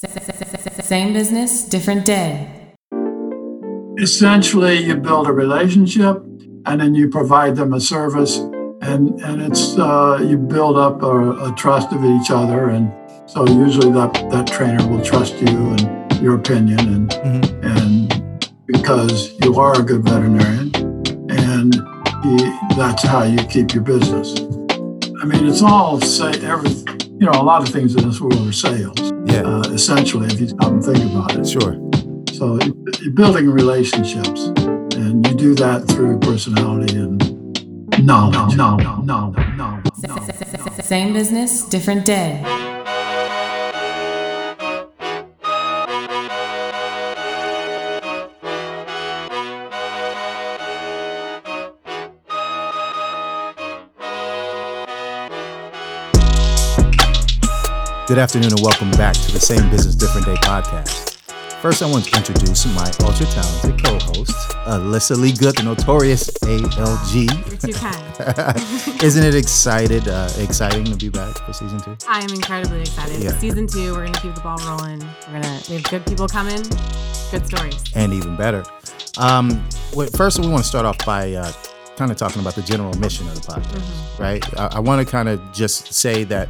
Same business, different day. Essentially, you build a relationship and then you provide them a service, and, and it's uh, you build up a, a trust of each other. And so, usually, that, that trainer will trust you and your opinion, and, mm-hmm. and because you are a good veterinarian, and he, that's how you keep your business. I mean, it's all say every you know a lot of things in this world are sales. Yeah. Uh, essentially, if you stop and think about it. Sure. So you're building relationships, and you do that through personality and knowledge. Knowledge. Knowledge. Knowledge. Same business, different day. Good afternoon and welcome back to the Same Business Different Day podcast. First, I want to introduce my ultra talented co host, Alyssa Lee Good, the notorious ALG. You're too kind. Isn't it excited, uh, exciting to be back for season two? I am incredibly excited. Yeah. Season two, we're going to keep the ball rolling. We're going to, we have good people coming, good stories. And even better. Um, first, we want to start off by uh, kind of talking about the general mission of the podcast, mm-hmm. right? I, I want to kind of just say that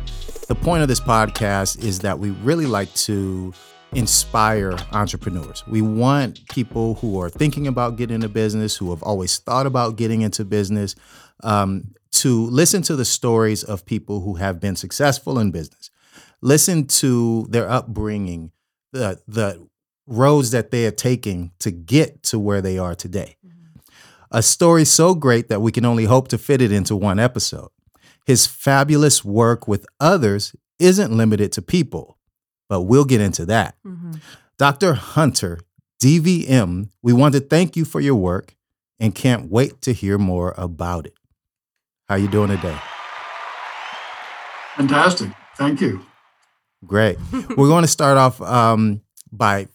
the point of this podcast is that we really like to inspire entrepreneurs. We want people who are thinking about getting into business, who have always thought about getting into business, um, to listen to the stories of people who have been successful in business. Listen to their upbringing, the the roads that they are taking to get to where they are today. Mm-hmm. A story so great that we can only hope to fit it into one episode. His fabulous work with others isn't limited to people, but we'll get into that. Mm-hmm. Dr. Hunter, DVM, we want to thank you for your work and can't wait to hear more about it. How are you doing today? Fantastic. Thank you. Great. We're going to start off um, by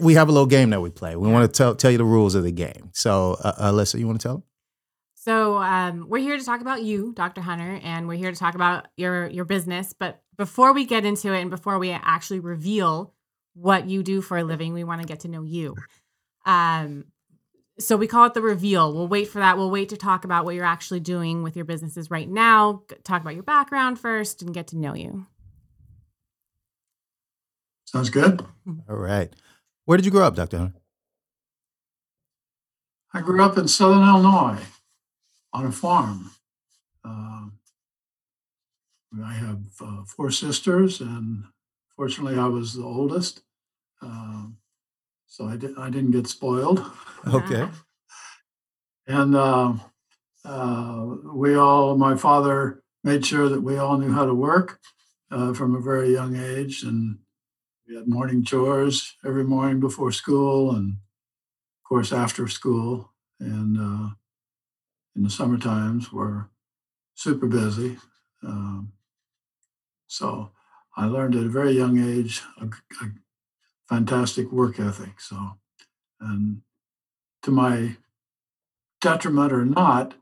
we have a little game that we play. We want to tell tell you the rules of the game. So, uh, Alyssa, you want to tell them? So um, we're here to talk about you, Dr. Hunter, and we're here to talk about your your business. But before we get into it, and before we actually reveal what you do for a living, we want to get to know you. Um, so we call it the reveal. We'll wait for that. We'll wait to talk about what you're actually doing with your businesses right now. Talk about your background first, and get to know you. Sounds good. All right. Where did you grow up, Dr. Hunter? I grew up in Southern Illinois on a farm. Uh, I have uh, four sisters, and fortunately, I was the oldest, uh, so I, I didn't get spoiled. Okay. and uh, uh, we all, my father made sure that we all knew how to work uh, from a very young age, and we had morning chores every morning before school, and of course after school, and in the summer times were super busy. Um, so I learned at a very young age a, a, fantastic work ethic. So, and to my detriment or not,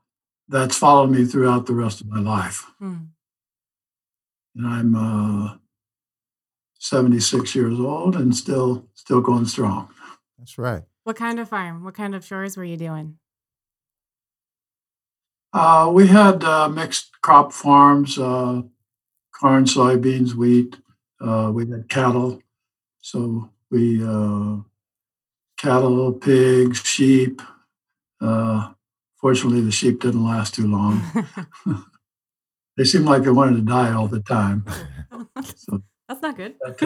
that's followed me throughout the rest of my life. Mm. And I'm uh, 76 years old and still still going strong. That's right. What kind of farm? What kind of chores were you doing? Uh, we had uh, mixed crop farms, uh, corn, soybeans, wheat. Uh, we had cattle. So we, uh, cattle, pigs, sheep. Uh, fortunately, the sheep didn't last too long. they seemed like they wanted to die all the time. So, That's not good. But,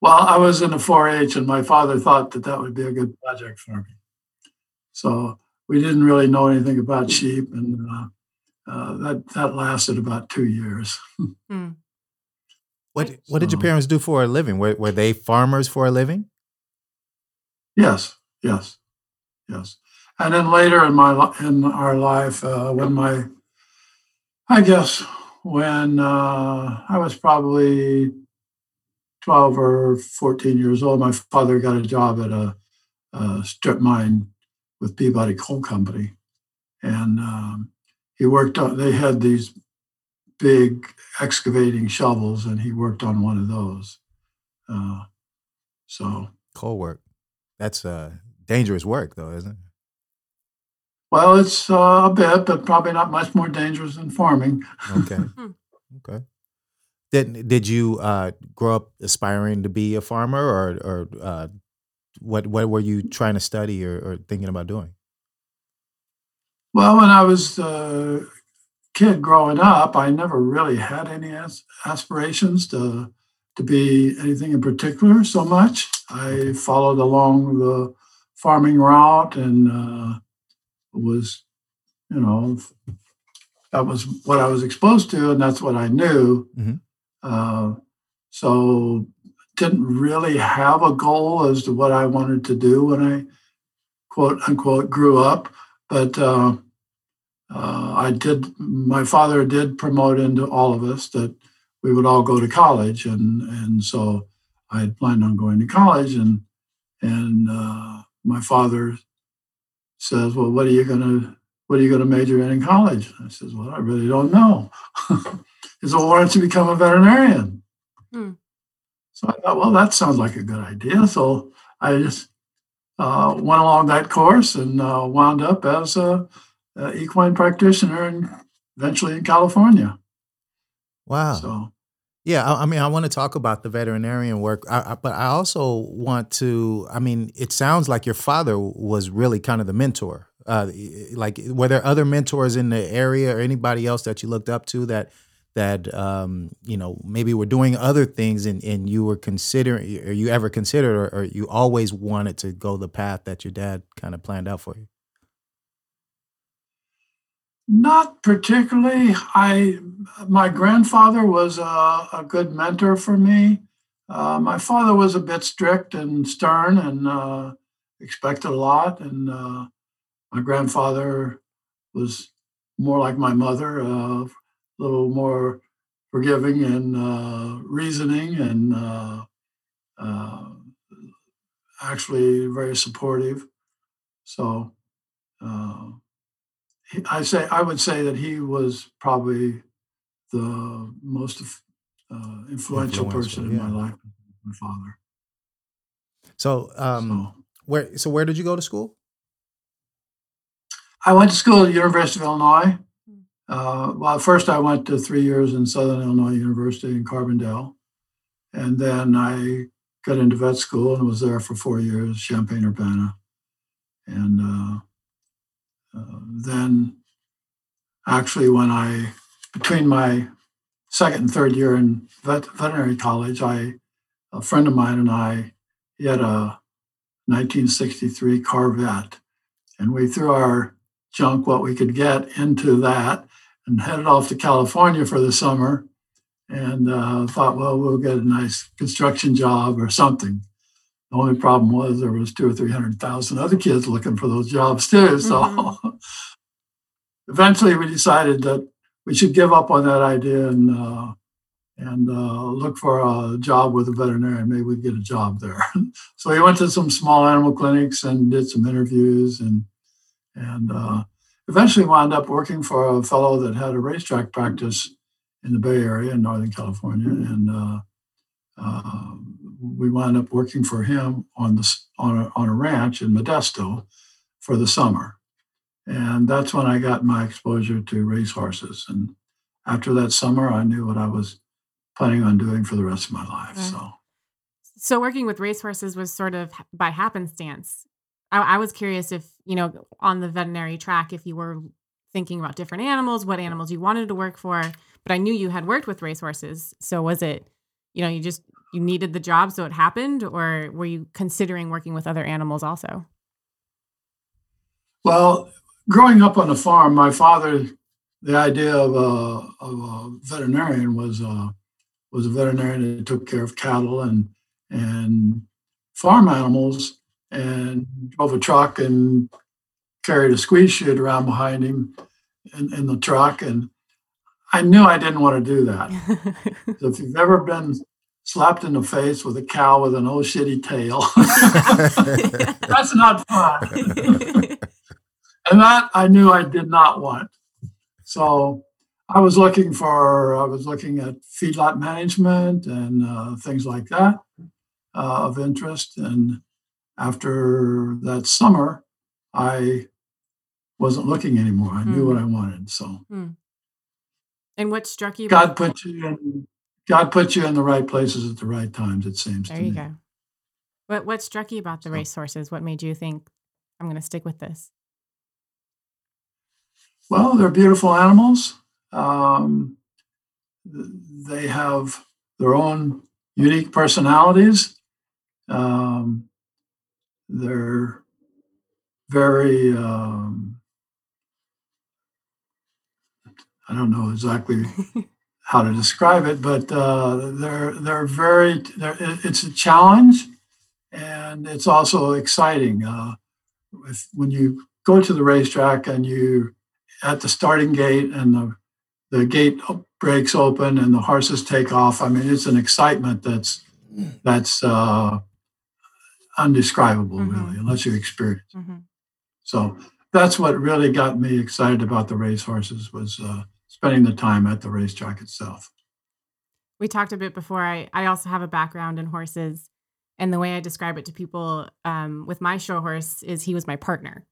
well, I was in a 4 H, and my father thought that that would be a good project for me. So we didn't really know anything about sheep, and uh, uh, that that lasted about two years. hmm. What What did your parents do for a living? Were Were they farmers for a living? Yes, yes, yes. And then later in my in our life, uh, when my, I guess when uh, I was probably twelve or fourteen years old, my father got a job at a, a strip mine with Peabody Coal Company, and um, he worked on. They had these big excavating shovels, and he worked on one of those. Uh, so, Coal work. That's uh, dangerous work, though, isn't it? well, it's uh, a bit, but probably not much more dangerous than farming. Okay. okay. Did Did you uh, grow up aspiring to be a farmer, or or uh, what What were you trying to study or, or thinking about doing? Well, when I was a kid growing up, I never really had any as- aspirations to to be anything in particular so much. I followed along the farming route and uh, was, you know, that was what I was exposed to, and that's what I knew. Mhm. Uh, so, didn't really have a goal as to what I wanted to do when I quote unquote grew up, but. Uh, uh, I did. My father did promote into all of us that we would all go to college, and and so I had planned on going to college, and and uh, my father says, "Well, what are you gonna what are you gonna major in in college?" I says, "Well, I really don't know." he said, "Well, why don't you become a veterinarian?" Hmm. So I thought, well, that sounds like a good idea. So I just uh, went along that course and uh, wound up as a uh, equine practitioner and eventually in California. Wow. So Yeah, I, I mean, I want to talk about the veterinarian work, I, I, but I also want to. I mean, it sounds like your father was really kind of the mentor. Uh, like, were there other mentors in the area or anybody else that you looked up to that that um, you know maybe were doing other things and, and you were considering, or you ever considered, or, or you always wanted to go the path that your dad kind of planned out for you? not particularly. I my grandfather was a, a good mentor for me. Uh, my father was a bit strict and stern and uh, expected a lot, and uh, my grandfather was more like my mother, uh, little more forgiving and uh, reasoning, and uh, uh, actually very supportive. So. Uh, he- I say I would say that he was probably the most uh, influential Influential, person in my life. My father. So, um, so where so where did you go to school? I went to school at the University of Illinois. Uh, well, first I went to three years in Southern Illinois University in Carbondale, and then I got into vet school and was there for four years, Champaign Urbana, and uh, uh, then actually when I between my second and third year in vet, veterinary college, I a friend of mine and I he had a 1963 Corvette, and we threw our junk what we could get into that and headed off to California for the summer and uh, thought, well, we'll get a nice construction job or something. The only problem was there was two or three hundred thousand other kids looking for those jobs too. So Mhm. eventually we decided that we should give up on that idea and uh, and uh, look for a job with a veterinarian. Maybe we'd get a job there. so we went to some small animal clinics and did some interviews and and uh, eventually wound up working for a fellow that had a racetrack practice in the Bay Area in Northern California, and uh, uh, we wound up working for him on this on a, on a ranch in Modesto for the summer, and that's when I got my exposure to racehorses. And after that summer, I knew what I was planning on doing for the rest of my life. Right. So. So working with racehorses was sort of by happenstance. I, I was curious if you know on the veterinary track if you were thinking about different animals, what animals you wanted to work for. But I knew you had worked with racehorses. So was it, you know, you just you needed the job, so it happened, or were you considering working with other animals also? Well, growing up on a farm, my father, the idea of a, of a veterinarian was a, was a veterinarian that took care of cattle and and farm animals and drove a truck and carried a squeeze chute around behind him in, in the truck. And I knew I didn't want to do that. So if you've ever been slapped in the face with a cow with an old shitty tail, that's not fun and that I knew I did not want. So I was looking for, I was looking at feedlot management and uh, things like that uh, of interest. And after that summer, I wasn't looking anymore. I knew Mm. what I wanted. So And what struck you? God put you in, God put you in the right places at the right times. It seems There you me. go. What what struck you about the So- racehorses? What made you think I'm going to stick with this? Well, they're beautiful animals. Um, they have their own unique personalities. Um, they're very, um, I don't know exactly how to describe it, but uh, they're they're very. They're, it's a challenge, and it's also exciting. Uh, if, when you go to the racetrack and you at the starting gate and the the gate breaks open and the horses take off. I mean, it's an excitement that's that's uh, undescribable, Mhm. really, unless you experience. Mhm. So that's what really got me excited about the race horses was uh, spending the time at the racetrack itself. We talked a bit before. I I also have a background in horses, and the way I describe it to people um, with my show horse is he was my partner.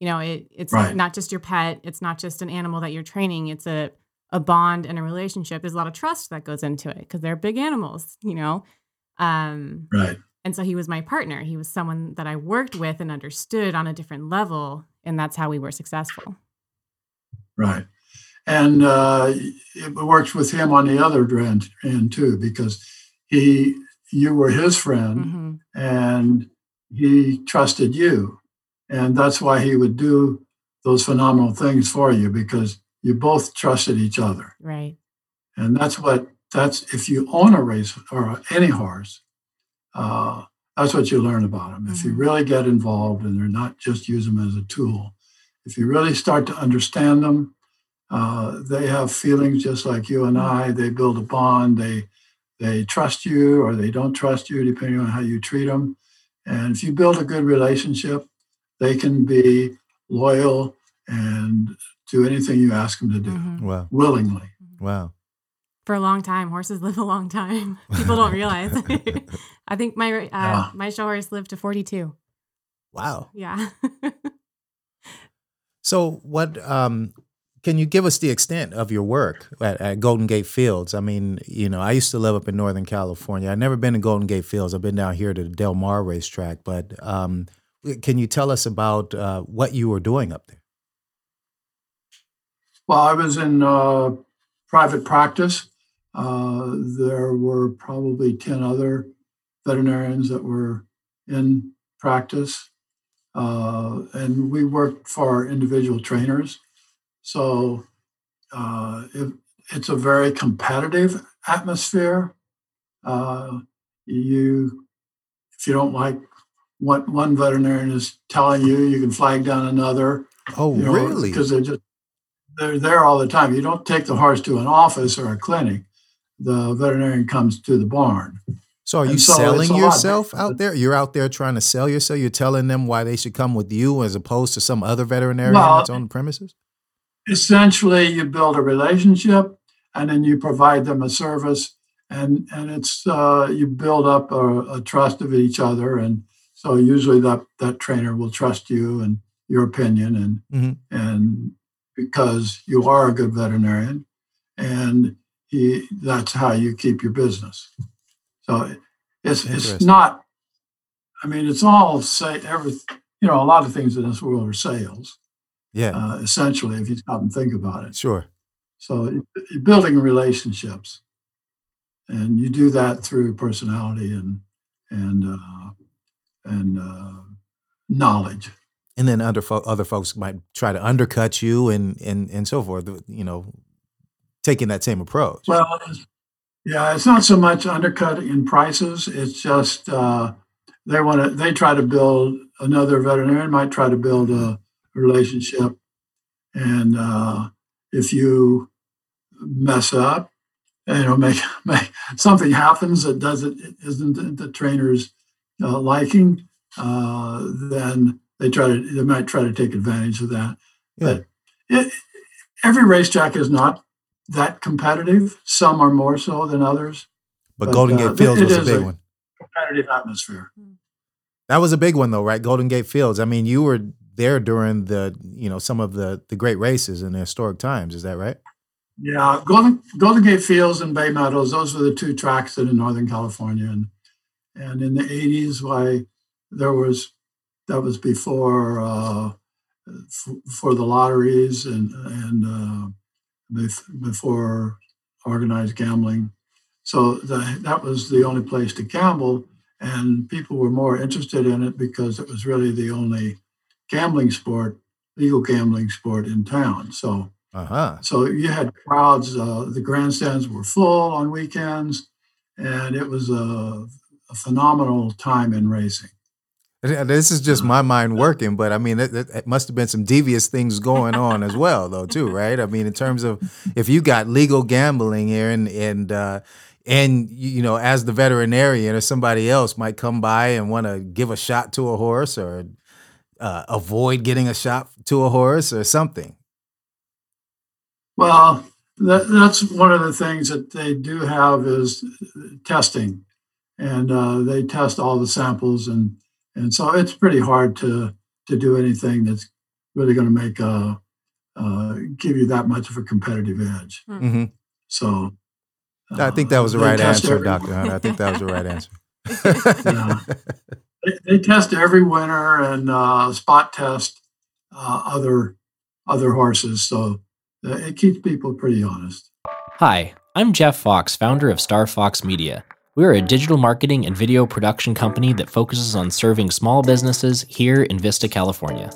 You know, it, it's Right. not just your pet. It's not just an animal that you're training. It's a a bond and a relationship. There's a lot of trust that goes into it because they're big animals. You know, um, Right. And so he was my partner. He was someone that I worked with and understood on a different level, and that's how we were successful. Right. And uh, it works with him on the other end, end too, because he, you were his friend. hmm and he trusted you. And that's why he would do those phenomenal things for you because you both trusted each other. Right. And that's what, that's if you own a race or any horse, uh, that's what you learn about them. If you Mhm. really get involved and they're not just use them as a tool, if you really start to understand them, uh, they have feelings just like you and I. They build a bond. They they trust you or they don't trust you, depending on how you treat them. And if you build a good relationship, they can be loyal and do anything you ask them to do Mhm. Wow. willingly. Wow. For a long time, horses live a long time. People don't realize. I think my uh, Yeah. my show horse lived to 42. Wow. Yeah. So, what um, can you give us the extent of your work at, at Golden Gate Fields? I mean, you know, I used to live up in Northern California. I've never been to Golden Gate Fields. I've been down here to the Del Mar racetrack. But um, can you tell us about uh, what you were doing up there? Well, I was in uh, private practice. Uh, there were probably 10 other veterinarians that were in practice. Uh, and we worked for individual trainers. So uh, it, it's a very competitive atmosphere. Uh, you, if you don't like what one veterinarian is telling you, you can flag down another Oh, you know, really? Because they're just they're there all the time. You don't take the horse to an office or a clinic. The veterinarian comes to the barn. So, are you so selling yourself out there? You're out there trying to sell yourself. You're telling them why they should come with you as opposed to some other veterinarian Well, that's on the premises. Essentially, you build a relationship, and then you provide them a service, and and it's uh, you build up a, a trust of each other, and so usually that that trainer will trust you and your opinion, and Mhm. and because you are a good veterinarian, and he that's how you keep your business. So it's it's not. I mean, it's all say every you know a lot of things in this world are sales Yeah, uh, essentially if you stop and think about it. sure. So building relationships, and you do that through personality and and uh, and uh, knowledge. And then other fo- other folks might try to undercut you and and and so forth. You know, taking that same approach. Well, yeah, it's not so much undercut in prices. It's just uh, they want to. They try to build another veterinarian might try to build a relationship, and uh, if you mess up, you know, make, make something happens that doesn't isn't the trainer's uh, liking, uh, then they try to they might try to take advantage of that. Yeah. But it, every racetrack is not that competitive. Some are more so than others. But, But, Golden uh, Gate Fields it was a big a- one. Competitive atmosphere. That was a big one though, right? Golden Gate Fields. I mean, you were there during the, you know, some of the the great races in the historic times. Is that right? Yeah, Golden Golden Gate Fields and Bay Meadows. Those were the two tracks that in Northern California, and and in the '80s, why there was that was before uh, f- for the lotteries and and uh, bef- before organized gambling. So the, that was the only place to gamble, and people were more interested in it because it was really the only gambling sport, legal gambling sport in town. So. Uh-huh. So you had crowds. Uh, the grandstands were full on weekends, and it was a, a phenomenal time in racing. This is just my mind working, but I mean, it, it, must have been some devious things going on as well, though, too, right? I mean, in terms of if you got legal gambling here, and and uh, and you know, as the veterinarian or somebody else might come by and want to give a shot to a horse or uh, avoid getting a shot to a horse or something. Well, that, that's one of the things that they do have is testing, and uh, they test all the samples, and and so it's pretty hard to to do anything that's really going to make a uh, give you that much of a competitive edge. hmm So. I think that was the uh, right answer, every- Doctor Hunter. I think that was the right answer. Yeah. they, they test every winter and uh, spot test uh, other other horses, so uh, it keeps people pretty honest. Hi, I'm Jeff Fox, founder of Star Fox Media. We are a digital marketing and video production company that focuses on serving small businesses here in Vista, California.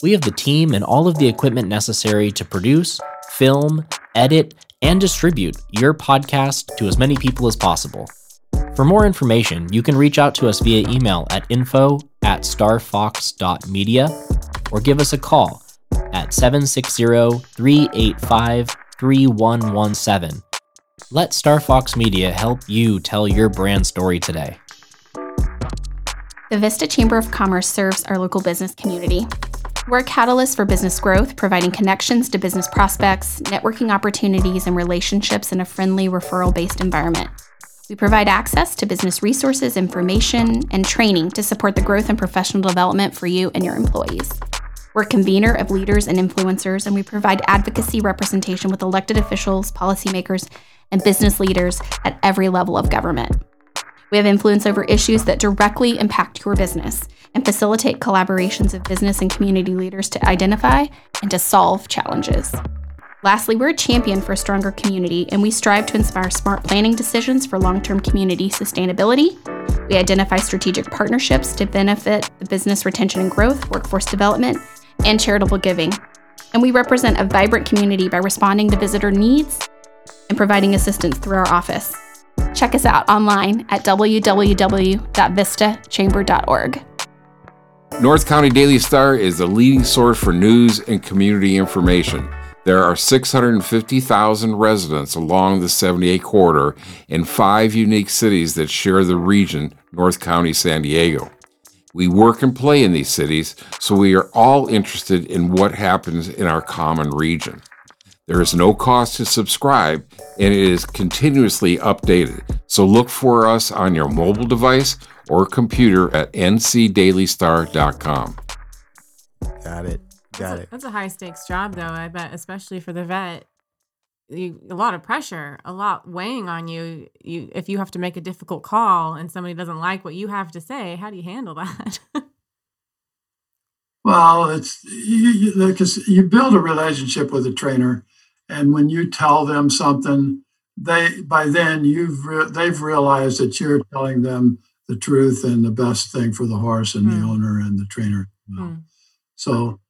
We have the team and all of the equipment necessary to produce, film, edit, and distribute your podcast to as many people as possible. For more information, you can reach out to us via email at info at starfox.media or give us a call at 760 385 3117. Let Star Fox Media help you tell your brand story today. The Vista Chamber of Commerce serves our local business community. We're a catalyst for business growth, providing connections to business prospects, networking opportunities, and relationships in a friendly, referral based environment. We provide access to business resources, information, and training to support the growth and professional development for you and your employees. We're a convener of leaders and influencers, and we provide advocacy representation with elected officials, policymakers, and business leaders at every level of government. We have influence over issues that directly impact your business and facilitate collaborations of business and community leaders to identify and to solve challenges. Lastly, we're a champion for a stronger community, and we strive to inspire smart planning decisions for long term community sustainability. We identify strategic partnerships to benefit the business retention and growth, workforce development, and charitable giving. And we represent a vibrant community by responding to visitor needs and providing assistance through our office. Check us out online at www.vistachamber.org. North County Daily Star is the leading source for news and community information. There are 650,000 residents along the 78 corridor in five unique cities that share the region, North County, San Diego. We work and play in these cities, so we are all interested in what happens in our common region. There is no cost to subscribe, and it is continuously updated. So look for us on your mobile device or computer at ncdailystar.com. Got it. Got that's, a, it. that's a high stakes job, though. I bet, especially for the vet. You, a lot of pressure, a lot weighing on you. You, if you have to make a difficult call and somebody doesn't like what you have to say, how do you handle that? Well, it's you, because you, you build a relationship with a trainer, and when you tell them something, they by then you've re- they've realized that you're telling them the truth and the best thing for the horse and Hmm. the owner and the trainer. as well. Hmm. So,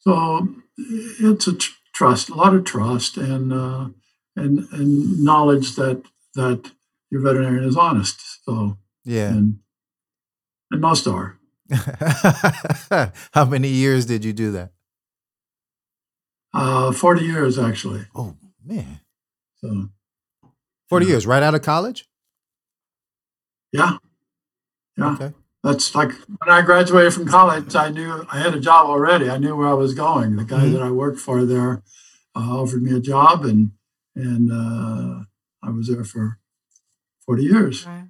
so it's a tr- trust, a lot of trust and uh, and and knowledge that that your veterinarian is honest. So, Yeah. and and most are. How many years did you do that? Uh, Forty years actually. Oh man, So, 40 Yeah. years, right out of college? yeah, yeah. Okay. That's like when I graduated from college, I knew I had a job already. I knew where I was going. The guy Mhm. that I worked for there uh, offered me a job, and and uh, I was there for forty years. Right.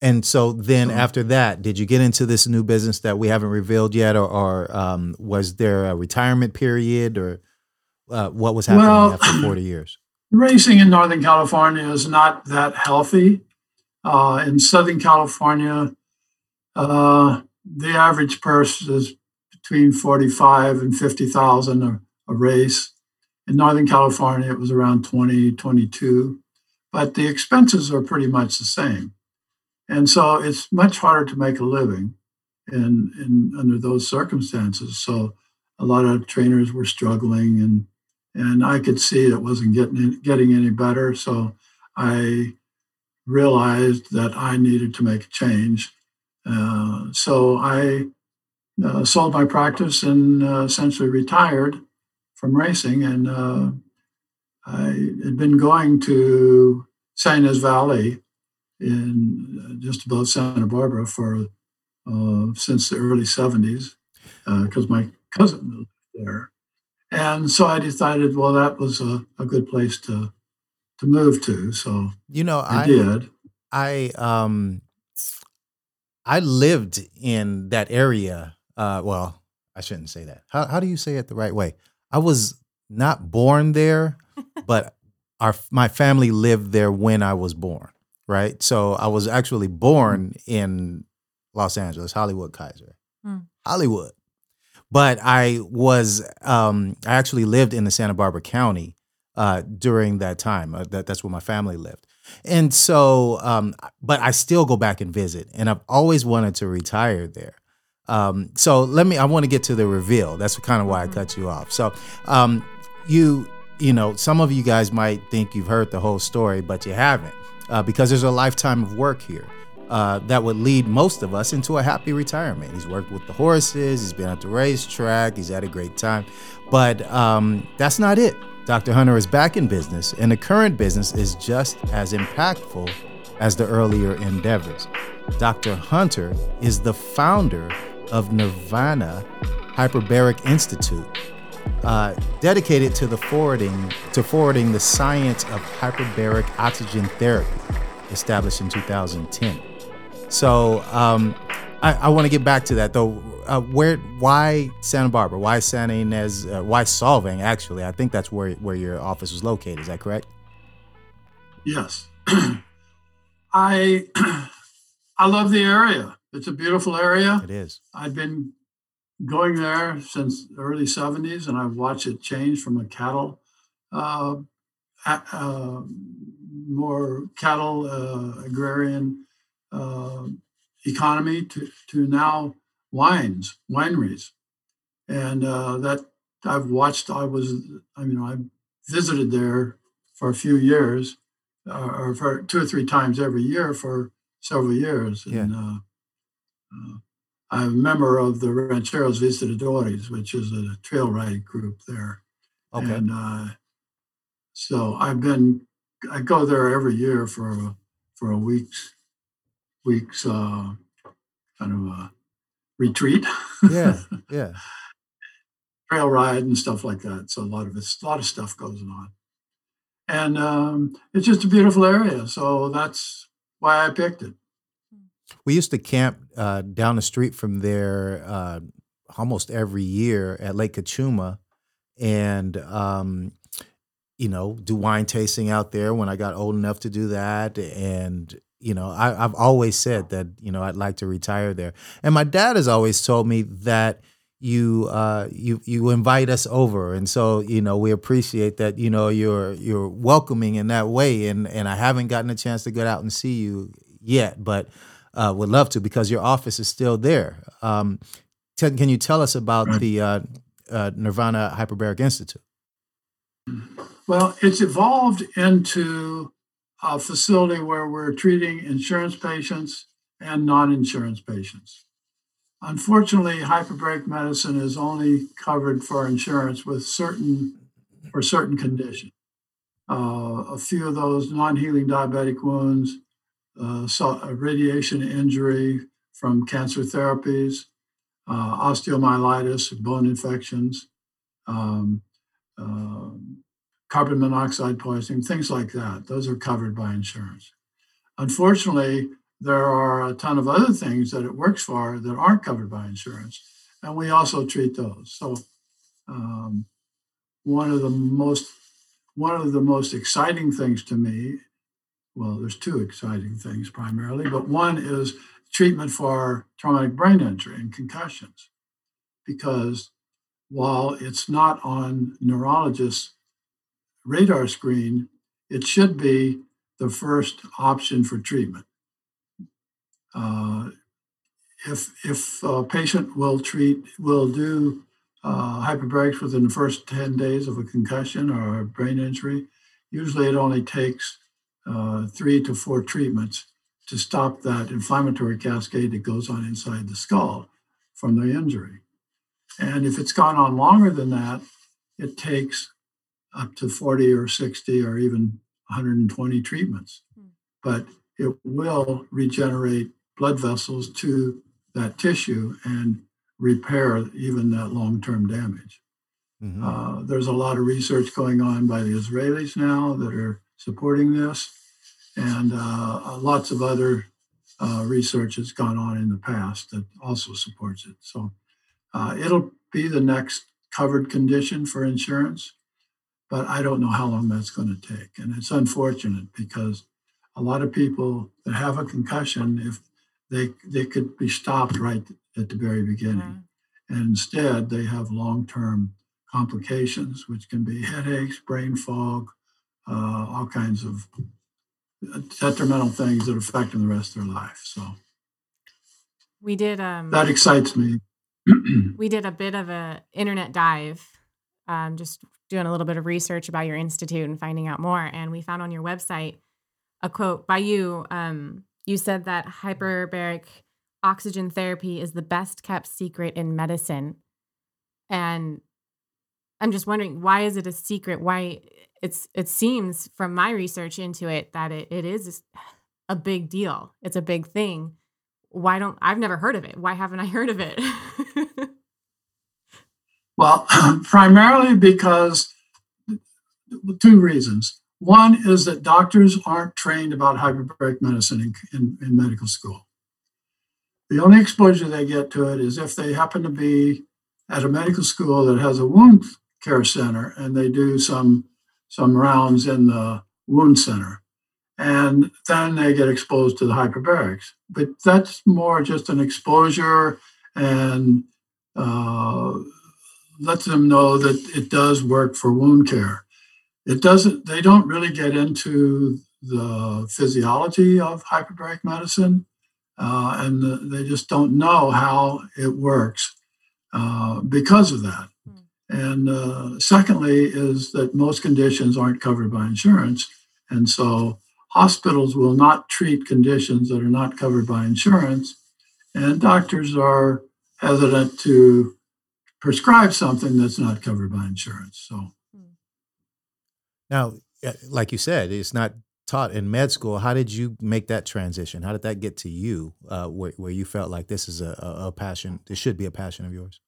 And so then So- after that, did you get into this new business that we haven't revealed yet, or, or um, was there a retirement period, or uh, what was happening Well- after 40 years? Racing in Northern California is not that healthy. Uh, in Southern California, uh, the average purse is between forty-five and fifty thousand a, a race. In Northern California, it was around 20, 22, but the expenses are pretty much the same. And so it's much harder to make a living in, in under those circumstances. So a lot of trainers were struggling and and I could see it wasn't getting getting any better. So I realized that I needed to make a change. Uh, so I uh, sold my practice and uh, essentially retired from racing, and uh, I had been going to San Valley in uh, just above Santa Barbara for uh, since the early '70s because my cousin lived there. And so I decided, well, that was a, a good place to to move to. So You know, I, I, did. I um I lived in that area. Uh well, I shouldn't say that. How how do you say it the right way? I was not born there, but our my family lived there when I was born, right? So I was actually born in Los Angeles, Hollywood Kaiser. Hmm. Hollywood. But I was um I actually lived in the Santa Barbara County uh during that time. Uh, that that's where my family lived. And so, um, but I still go back and visit, and I've always wanted to retire there. Um, so let me. I want to get to the reveal. That's kind of why I cut you off. So, um, you, you know, some of you guys might think you've heard the whole story, but you haven't, uh, because there's a lifetime of work here. Uh, that would lead most of us into a happy retirement. He's worked with the horses, he's been at the racetrack, he's had a great time. But um, that's not it. Dr. Hunter is back in business, and the current business is just as impactful as the earlier endeavors. Dr. Hunter is the founder of Nirvana Hyperbaric Institute, uh, dedicated to the forwarding to forwarding the science of hyperbaric oxygen therapy, established in 2010. So um, I, I want to get back to that though. Uh, where, why Santa Barbara? Why Santa Ynez? Uh, why Solvang? Actually, I think that's where where your office was located. Is that correct? Yes. I I love the area. It's a beautiful area. It is. I've been going there since the early 70s, and I've watched it change from a cattle, uh, uh, more cattle uh, agrarian uh, economy to, to now wines, wineries. And uh, that I've watched, I was, I mean, I visited there for a few years, uh, or for two or three times every year for several years. And uh, uh, I'm a member of the Rancheros Visitadores, which is a trail riding group there. Okay. And uh, so I've been, I go there every year for a, for a week's week's uh, kind of a retreat, yeah. Yeah. trail ride and stuff like that. So a lot of it's a lot of stuff goes on, and um, it's just a beautiful area. So that's why I picked it. We used to camp uh, down the street from there uh, almost every year at Lake Cachuma, and um, you know, do wine tasting out there when I got old enough to do that. And you know, I, I've always said that you know I'd like to retire there. And my dad has always told me that you uh, you you invite us over, and so you know we appreciate that. You know, you're you're welcoming in that way. And and I haven't gotten a chance to get out and see you yet, but uh, would love to because your office is still there. Um, t- can you tell us about Right. the uh, uh, Nirvana Hyperbaric Institute? Well, it's evolved into a facility where we're treating insurance patients and non-insurance patients. Unfortunately, hyperbaric medicine is only covered for insurance with certain for certain conditions. Uh, a few of those non-healing diabetic wounds, uh, radiation injury from cancer therapies, uh, osteomyelitis, bone infections, um, um, carbon monoxide poisoning, things like that. Those are covered by insurance. Unfortunately, there are a ton of other things that it works for that aren't covered by insurance, and we also treat those. So, um, one of the most one of the most exciting things to me, well, there's two exciting things primarily, but one is treatment for traumatic brain injury and concussions, because while it's not on neurologists' radar screen, it should be the first option for treatment. Uh, if if a patient will treat will do uh, hyperbarics within the first 10 days of a concussion or a brain injury, usually it only takes uh, three to four treatments to stop that inflammatory cascade that goes on inside the skull from the injury. And if it's gone on longer than that, it takes up to 40 or 60 or even 120 treatments. Hmm. But it will regenerate blood vessels to that tissue and repair even that long term damage. Mm-hmm. Uh, there's a lot of research going on by the Israelis now that are supporting this, and uh, lots of other uh, research has gone on in the past that also supports it. So uh, it'll be the next covered condition for insurance, but I don't know how long that's going to take. And it's unfortunate because a lot of people that have a concussion, if they they could be stopped right at the very beginning. Mm-hmm. And instead, they have long term complications, which can be headaches, brain fog, uh, all kinds of detrimental things that affect them the rest of their life. So we did um, that excites me. we did a bit of a internet dive, um, just doing a little bit of research about your institute and finding out more. And we found on your website a quote by you. Um, you said that hyperbaric oxygen therapy is the best kept secret in medicine. And I'm just wondering why is it a secret? Why it's it seems from my research into it that it, it is a big deal. It's a big thing. Why don't I've never heard of it? Why haven't I heard of it? well, primarily because two reasons. One is that doctors aren't trained about hyperbaric medicine in, in, in medical school. The only exposure they get to it is if they happen to be at a medical school that has a wound care center and they do some some rounds in the wound center and then they get exposed to the hyperbarics but that's more just an exposure and uh, lets them know that it does work for wound care it doesn't they don't really get into the physiology of hyperbaric medicine uh, and the, they just don't know how it works uh, because of that. Mm. And uh, secondly, is that most conditions aren't covered by insurance, and so hospitals will not treat conditions that are not covered by insurance, and doctors are hesitant to prescribe something that's not covered by insurance. So. Hmm. Now, like you said, it's not taught in med school. How did you make that transition? How did that get to you, uh, where, where you felt like this is a, a, passion? This should be a passion of yours.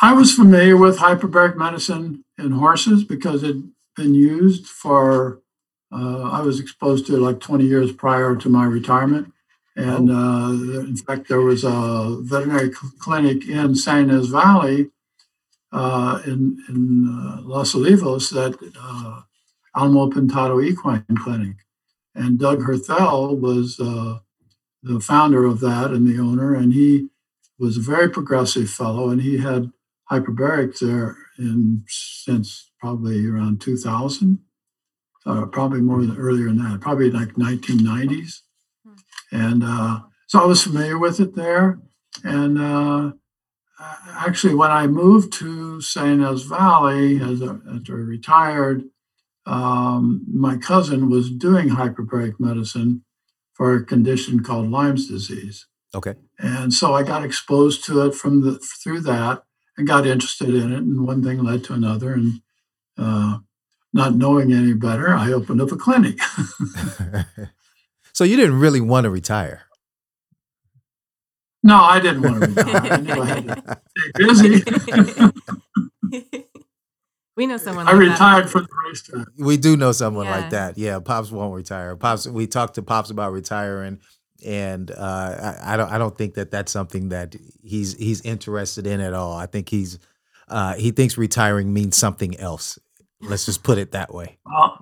I was familiar with hyperbaric medicine in horses because it'd been used for. Uh, I was exposed to it like 20 years prior to my retirement. And oh. uh, in fact, there was a veterinary clinic in San Ynez Valley uh, in, in uh, Los Olivos that uh, Alamo Pintado Equine Clinic. And Doug Herthel was uh, the founder of that and the owner, and he was a very progressive fellow, and he had hyperbarics there in since probably around 2000, uh, probably more than earlier than that, probably like 1990s. And uh, so I was familiar with it there. And uh, actually, when I moved to San Ynez Valley as a, after I retired, um, my cousin was doing hyperbaric medicine for a condition called Lyme's disease. Okay. And so I got exposed to it from the through that and got interested in it, and one thing led to another, and uh, not knowing any better, I opened up a clinic. so you didn't really want to retire. No, I didn't want to retire. I knew I had to stay busy. we know someone. I like that. retired from the racetrack. We do know someone Yeah. like that. Yeah, Pops won't retire. Pops, we talked to Pops about retiring, and uh, I, I don't. I don't think that that's something that he's he's interested in at all. I think he's uh, he thinks retiring means something else. Let's just put it that way. Well,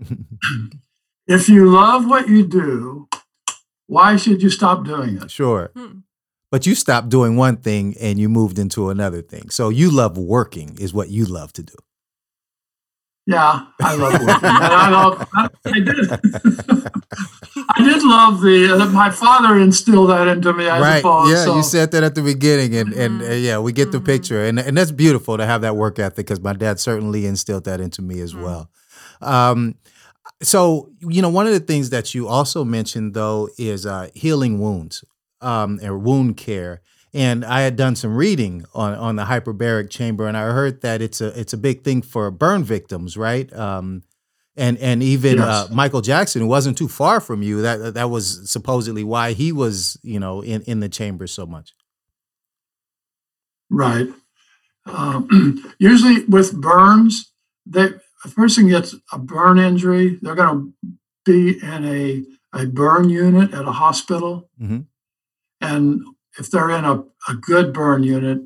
if you love what you do, why should you stop doing it? Sure, Hmm. but you stopped doing one thing and you moved into another thing. So you love working, is what you love to do. Yeah, I love working. and I love. I, I did. I did love the. Uh, my father instilled that into me. I right? suppose. Yeah, so- you said that at the beginning, and and uh, yeah, we get the Mhm. picture, and and that's beautiful to have that work ethic because my dad certainly instilled that into me as Mm. well. Um, so you know, one of the things that you also mentioned though is uh, healing wounds, um, or wound care. And I had done some reading on on the hyperbaric chamber, and I heard that it's a it's a big thing for burn victims, right? Um, and and even uh, Michael Jackson, who wasn't too far from you, that that was supposedly why he was, you know, in in the chamber so much. Right. Um, usually with burns, they, a person gets a burn injury, they're going to be in a, a burn unit at a hospital. Mhm. And if they're in a, a good burn unit,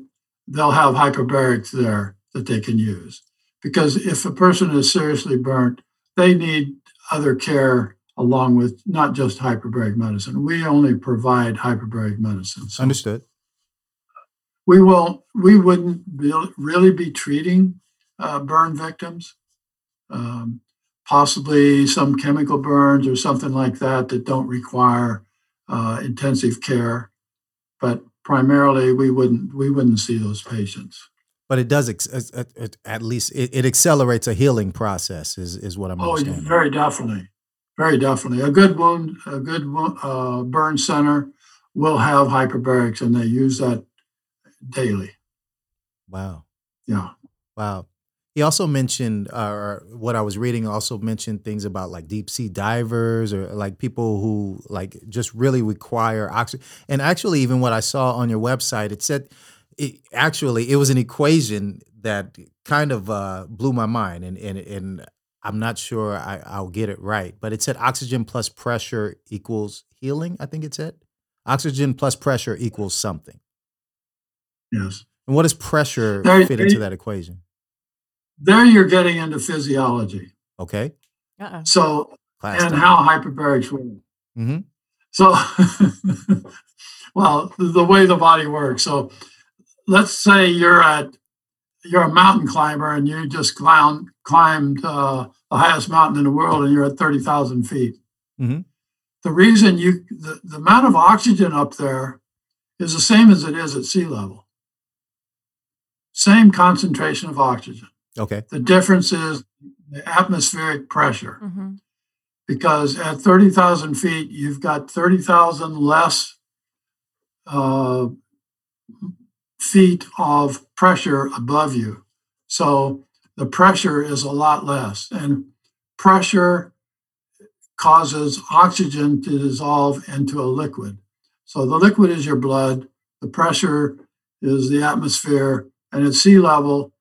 they'll have hyperbarics there that they can use. Because if a person is seriously burnt, they need other care along with not just hyperbaric medicine. We only provide hyperbaric medicine. So Understood. we will we wouldn't really be treating uh, burn victims um, possibly some chemical burns or something like that that don't require uh, intensive care but primarily we wouldn't we wouldn't see those patients But it does, ex- at- least, it, it accelerates a healing process. Is is what I'm oh understanding. very definitely very definitely a good wound a good uh, burn center will have hyperbarics and they use that daily wow. yeah Wow. He also mentioned, uh, or what I was reading also mentioned things about like deep sea divers or like people who like just really require oxygen. And actually, even what I saw on your website, it said, it, actually, it was an equation that kind of uh, blew my mind. And, and, and I'm not sure I, I'll get it right, but it said oxygen plus pressure equals healing. I think it said oxygen plus pressure equals something. yes And what does pressure fit into that equation? There you're getting into physiology Okay. Uh-oh. so Class and time. how hyperbarics work. hmm So, well, the way the body works. So, let's say you're at you're a mountain climber and you just climbed climbed uh, the highest mountain in the world and you're at thirty thousand feet. Mhm. The reason you the, the amount of oxygen up there is the same as it is at sea level. Same concentration of oxygen. Okay. The difference is the atmospheric pressure Mhm. because at 30,000 feet, you've got 30,000 less uh, feet of pressure above you. So the pressure is a lot less. And pressure causes oxygen to dissolve into a liquid. So the liquid is your blood, the pressure is the atmosphere, and at sea level,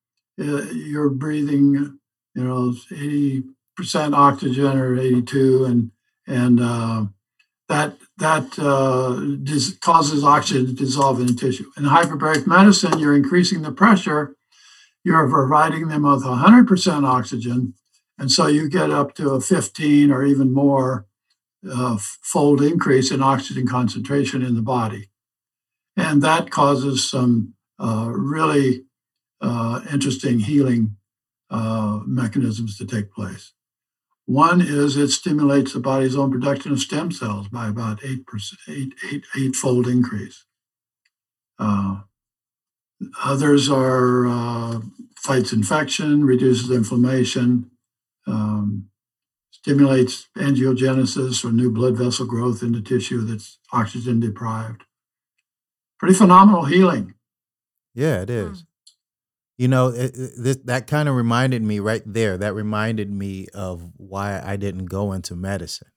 uh, you're breathing, you know, 80 percent oxygen or 82 and and uh, that that uh, dis- causes oxygen to dissolve in the tissue. In hyperbaric medicine you're increasing the pressure you're providing them with 100% oxygen and so you get up to a 15 or even more uh, fold increase in oxygen concentration in the body. And that causes some uh, really interesting healing uh, mechanisms to take place one is it stimulates the body's own production of stem cells by about eight percent, eight, eight, eightfold increase. Uh, others are uh, fights infection, reduces inflammation, um, stimulates angiogenesis or new blood vessel growth in the tissue that's oxygen deprived. Pretty phenomenal healing. Yeah, it is. You know, it, it- this, that kind of reminded me right there. That reminded me of why I didn't go into medicine,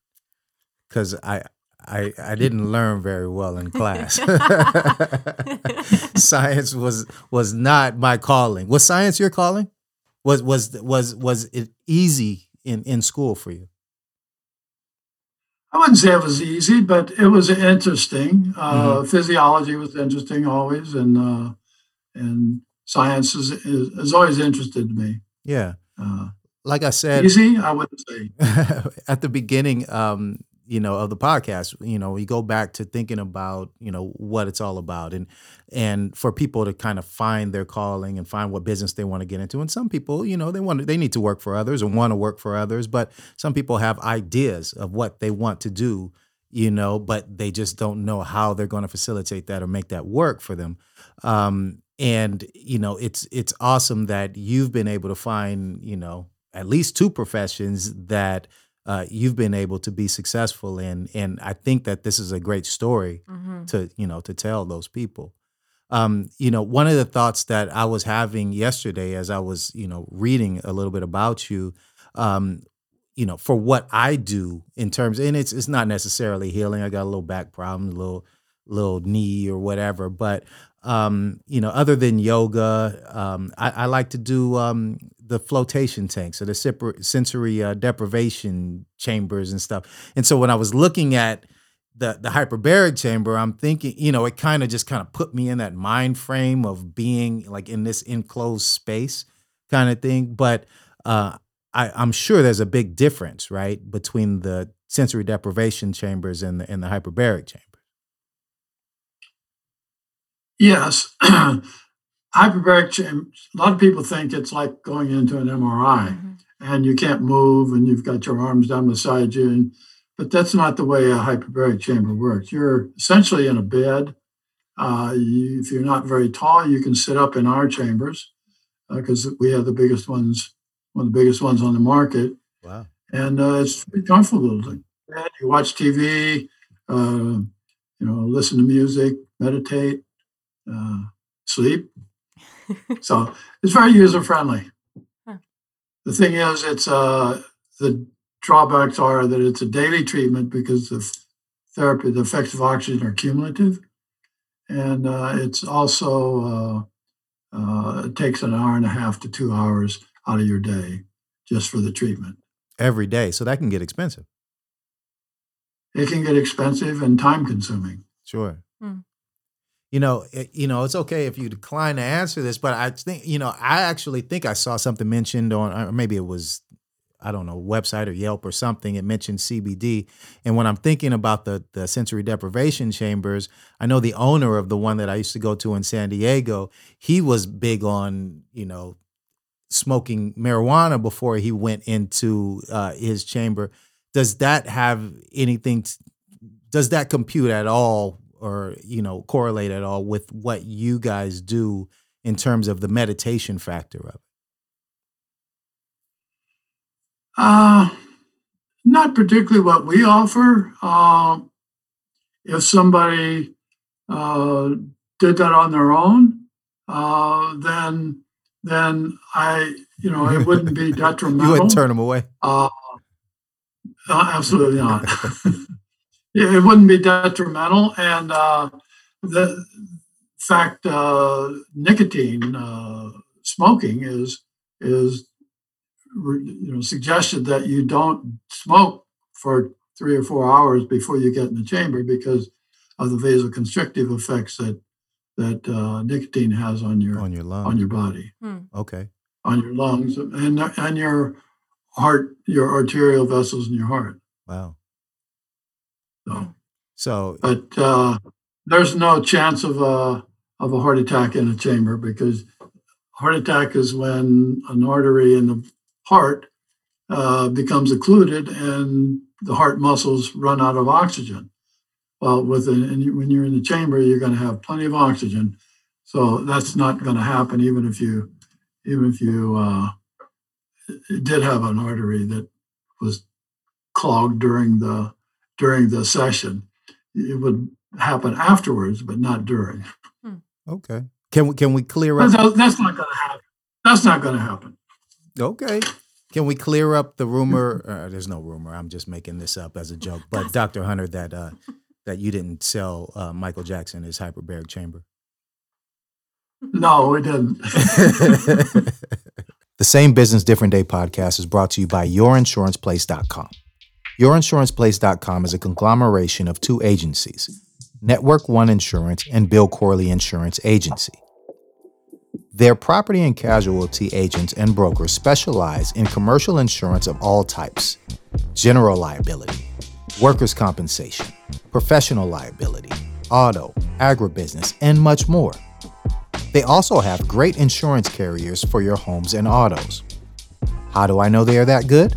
because I I I didn't learn very well in class. science was was not my calling. Was science your calling? Was was was was it easy in in school for you? I wouldn't say it was easy, but it was interesting. Uh, Mm-hmm. Physiology was interesting always, and uh, and science is, is, is always interested to me. Yeah. Uh, Like I said, easy, I wouldn't say. at the beginning um you know of the podcast you know we go back to thinking about you know what it's all about and and for people to kind of find their calling and find what business they want to get into and some people you know they want to, they need to work for others and want to work for others but some people have ideas of what they want to do you know but they just don't know how they're going to facilitate that or make that work for them um and you know it's it's awesome that you've been able to find you know at least two professions that uh, you've been able to be successful in, and I think that this is a great story Mhm. to you know to tell those people. Um, you know, one of the thoughts that I was having yesterday as I was you know reading a little bit about you, um, you know, for what I do in terms, and it's it's not necessarily healing. I got a little back problem, a little little knee or whatever, but um, you know, other than yoga, um, I, I like to do um, the flotation tanks or the sensory uh, deprivation chambers and stuff. And so when I was looking at the the hyperbaric chamber, I'm thinking, you know, it kind of just kind of put me in that mind frame of being like in this enclosed space kind of thing. But uh, I, I'm sure there's a big difference, right, between the sensory deprivation chambers and the and the hyperbaric chamber. Yes, hyperbaric chamber. A lot of people think it's like going into an MRI, Mhm. and you can't move, and you've got your arms down beside you, and but that's not the way a hyperbaric chamber works. You're essentially in a bed. Uh, you, if you're not very tall, you can sit up in our chambers because we have the biggest ones, one of the biggest ones on the market, Wow. and uh, it's pretty comfortable. Like, yeah, You watch TV, uh, you know, listen to music, meditate, uh, sleep. so it's very user friendly. Huh. The thing is, it's uh, the drawbacks are that it's a daily treatment because the therapy, the effects of oxygen are cumulative, and uh, it's also uh, uh, it takes an hour and a half to two hours out of your day just for the treatment. Every day, so that can get expensive. It can get expensive and time consuming. Sure. You know, it, you know, it's okay if you decline to answer this, but I think, you know, I actually think I saw something mentioned on, or maybe it was, I don't know, website or Yelp or something. It mentioned CBD, and when I'm thinking about the the sensory deprivation chambers, I know the owner of the one that I used to go to in San Diego. He was big on, you know, smoking marijuana before he went into uh, his chamber. Does that have anything? t- does that compute at all, or you know, correlate at all with what you guys do in terms of the meditation factor of it? Uh, not particularly what we offer. Um, if somebody uh, did that on their own, uh, then then I, you know, it wouldn't be detrimental. You wouldn't turn them away. Uh, uh, absolutely not. it it wouldn't be detrimental, and uh, the fact uh, nicotine uh, smoking is is you know suggested that you don't smoke for three or four hours before you get in the chamber because of the vasoconstrictive effects that that uh, nicotine has on your on your lungs. on your body okay. on your lungs and and your heart, your arterial vessels in your heart. Wow. So, So but uh, there's no chance of a of a heart attack in a chamber because heart attack is when an artery in the heart uh, becomes occluded and the heart muscles run out of oxygen. Well, with an, when you're in the chamber, you're going to have plenty of oxygen, so that's not going to happen even if you even if you uh, did have an artery that was clogged during the during the session. It would happen afterwards, but not during. okay. Can we can we clear up? tha- that's not going to happen. That's not going to happen. Okay. Can we clear up the rumor? Uh, there's no rumor. I'm just making this up as a joke. But Dr. Hunter, that uh, that you didn't sell uh, Michael Jackson his hyperbaric chamber? No, we didn't. The Same Business Different Day podcast is brought to you by YourInsurancePlace.com. YourInsurancePlace.com is a conglomeration of two agencies, Network One Insurance and Bill Corley Insurance Agency. Their property and casualty agents and brokers specialize in commercial insurance of all types general liability, workers' compensation, professional liability, auto, agribusiness, and much more. They also have great insurance carriers for your homes and autos. How do I know they are that good?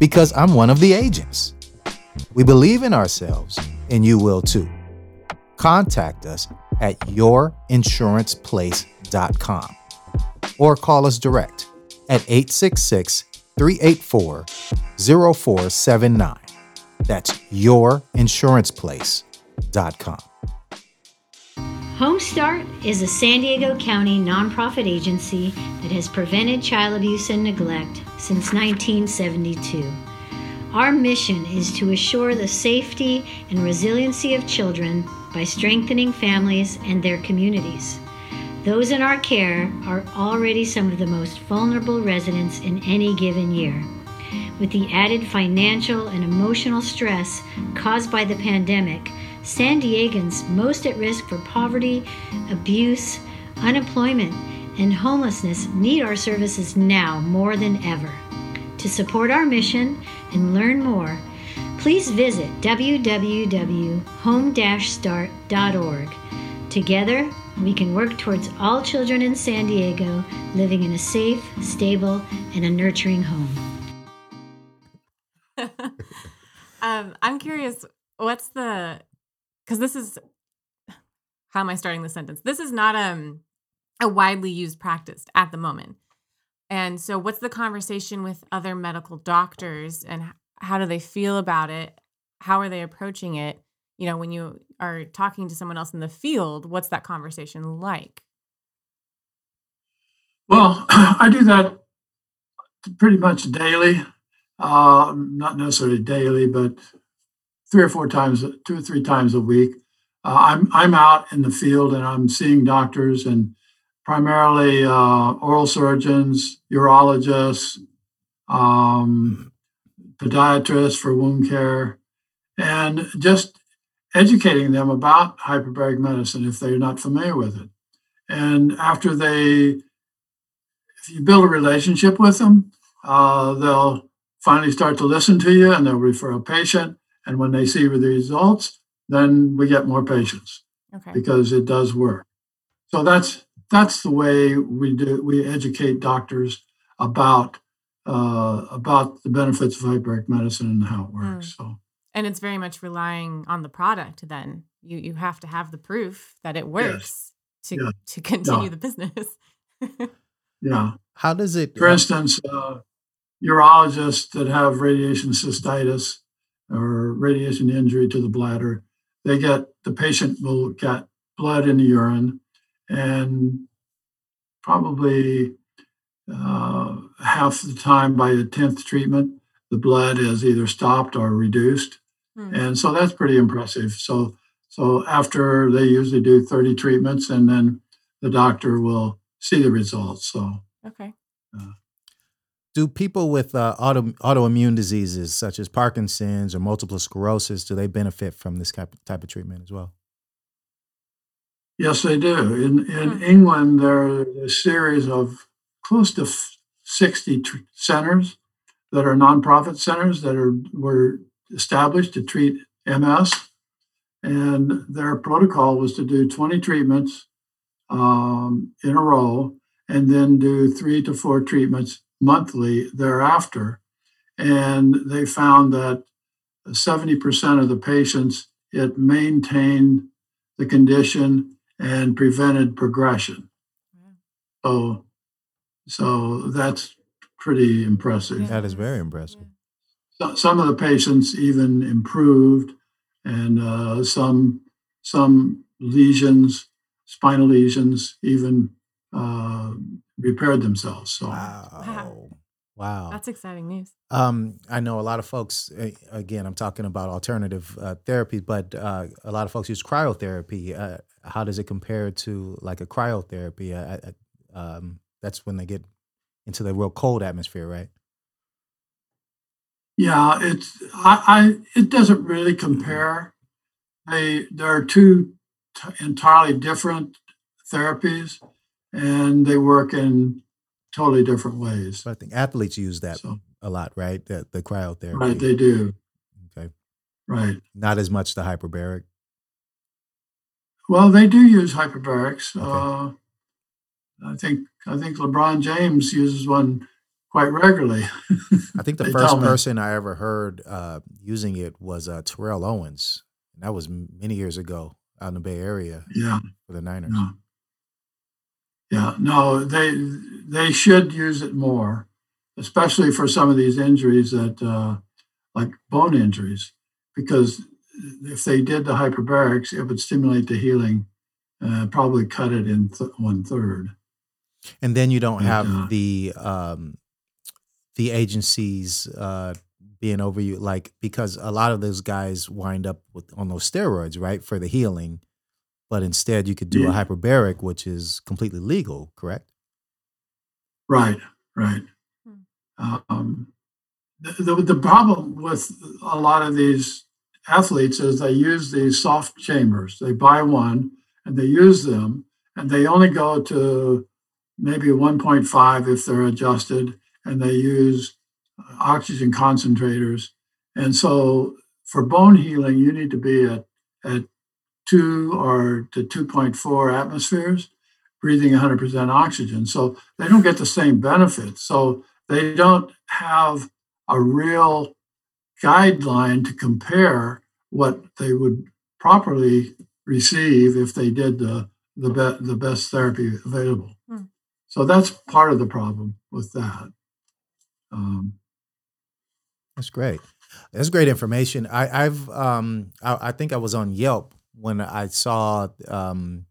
Because I'm one of the agents. We believe in ourselves, and you will too. Contact us at yourinsuranceplace.com or call us direct at 866 384 0479. That's yourinsuranceplace.com. Homestart is a San Diego County nonprofit agency that has prevented child abuse and neglect since 1972. Our mission is to assure the safety and resiliency of children by strengthening families and their communities. Those in our care are already some of the most vulnerable residents in any given year. With the added financial and emotional stress caused by the pandemic, San Diegans most at risk for poverty, abuse, unemployment, and homelessness need our services now more than ever. To support our mission and learn more, please visit www.home-start.org. Together, we can work towards all children in San Diego living in a safe, stable, and a nurturing home. um, I'm curious, what's the because this is how am I starting the sentence? This is not um a widely used practice at the moment. And so what's the conversation with other medical doctors and how do they feel about it? How are they approaching it? You know, when you are talking to someone else in the field, what's that conversation like? Well, I do that pretty much daily. Uh, not necessarily daily, but three or four times, two or three times a week. Uh, I'm I'm out in the field and I'm seeing doctors and primarily uh, oral surgeons, urologists, um, podiatrists for wound care, and just educating them about hyperbaric medicine if they're not familiar with it. And after they, if you build a relationship with them, uh, they'll finally start to listen to you and they'll refer a patient. And when they see the results, then we get more patients Okay. because it does work. So that's that's the way we do we educate doctors about uh, about the benefits of hyperbaric medicine and how it works. So And it's very much relying on the product then. You you have to have the proof that it works to Yeah. to continue Yeah. the business. yeah. How does it? For instance, uh, urologists that have radiation cystitis or radiation injury to the bladder, they get the patient will get blood in the urine, and probably uh, half the time by the tenth treatment, the blood is either stopped or reduced, Hmm. and so that's pretty impressive. So so after they usually do thirty treatments, and then the doctor will see the results. So. okay. Do people with uh, auto, autoimmune diseases such as Parkinson's or multiple sclerosis do they benefit from this type, type of treatment as well? Yes, they do. In in Hmm. England, there are a series of close to sixty tr- centers that are nonprofit centers that are were established to treat MS, and their protocol was to do twenty treatments um, in a row, and then do three to four treatments monthly thereafter. And they found that seventy percent of the patients it maintained the condition and prevented progression. So, so that's pretty impressive. That is very impressive. So, some of the patients even improved, and uh, some some lesions, spinal lesions, even uh, repaired themselves. So, Wow. Wow. That's exciting news. Um, I know a lot of folks. eh, Again, I'm talking about alternative uh, therapy, but uh, a lot of folks use cryotherapy. Uh, how does it compare to like a cryotherapy? Uh, I- I- um, that's when they get into the real cold atmosphere, right? Yeah, it's I, I it doesn't really compare. They there are two t- entirely different therapies, and they work in totally different ways. So I think athletes use that So a lot, right? The, the cryotherapy. right, they do. okay. Right. Not as much the hyperbaric. Well, they do use hyperbarics. Okay. Uh, I think I think LeBron James uses one quite regularly. I think the first person I ever heard uh, using it was uh, Terrell Owens. And that was many years ago out in the Bay Area Yeah. for the Niners. Yeah. Yeah, no, they they should use it more, especially for some of these injuries that uh, like bone injuries, because if they did the hyperbarics, it would stimulate the healing, uh, probably cut it in th- one third. And then you don't Yeah. have the um, the agencies uh, being over you, like because a lot of those guys wind up with on those steroids, right, for the healing. But instead, you could do a hyperbaric, which is completely legal, correct? Right, right. Um, the, the, the problem with a lot of these athletes is they use these soft chambers. They buy one and they use them, and they only go to maybe 1.5 if they're adjusted, and they use oxygen concentrators. And so for bone healing, you need to be at, at two or to 2.4 atmospheres, breathing 100% oxygen. So they don't get the same benefits. So they don't have a real guideline to compare what they would properly receive if they did the the, be- the best therapy available. Hmm. So that's part of the problem with that. Um, That's great. That's great information. I, I've um I, I think I was on Yelp when I saw um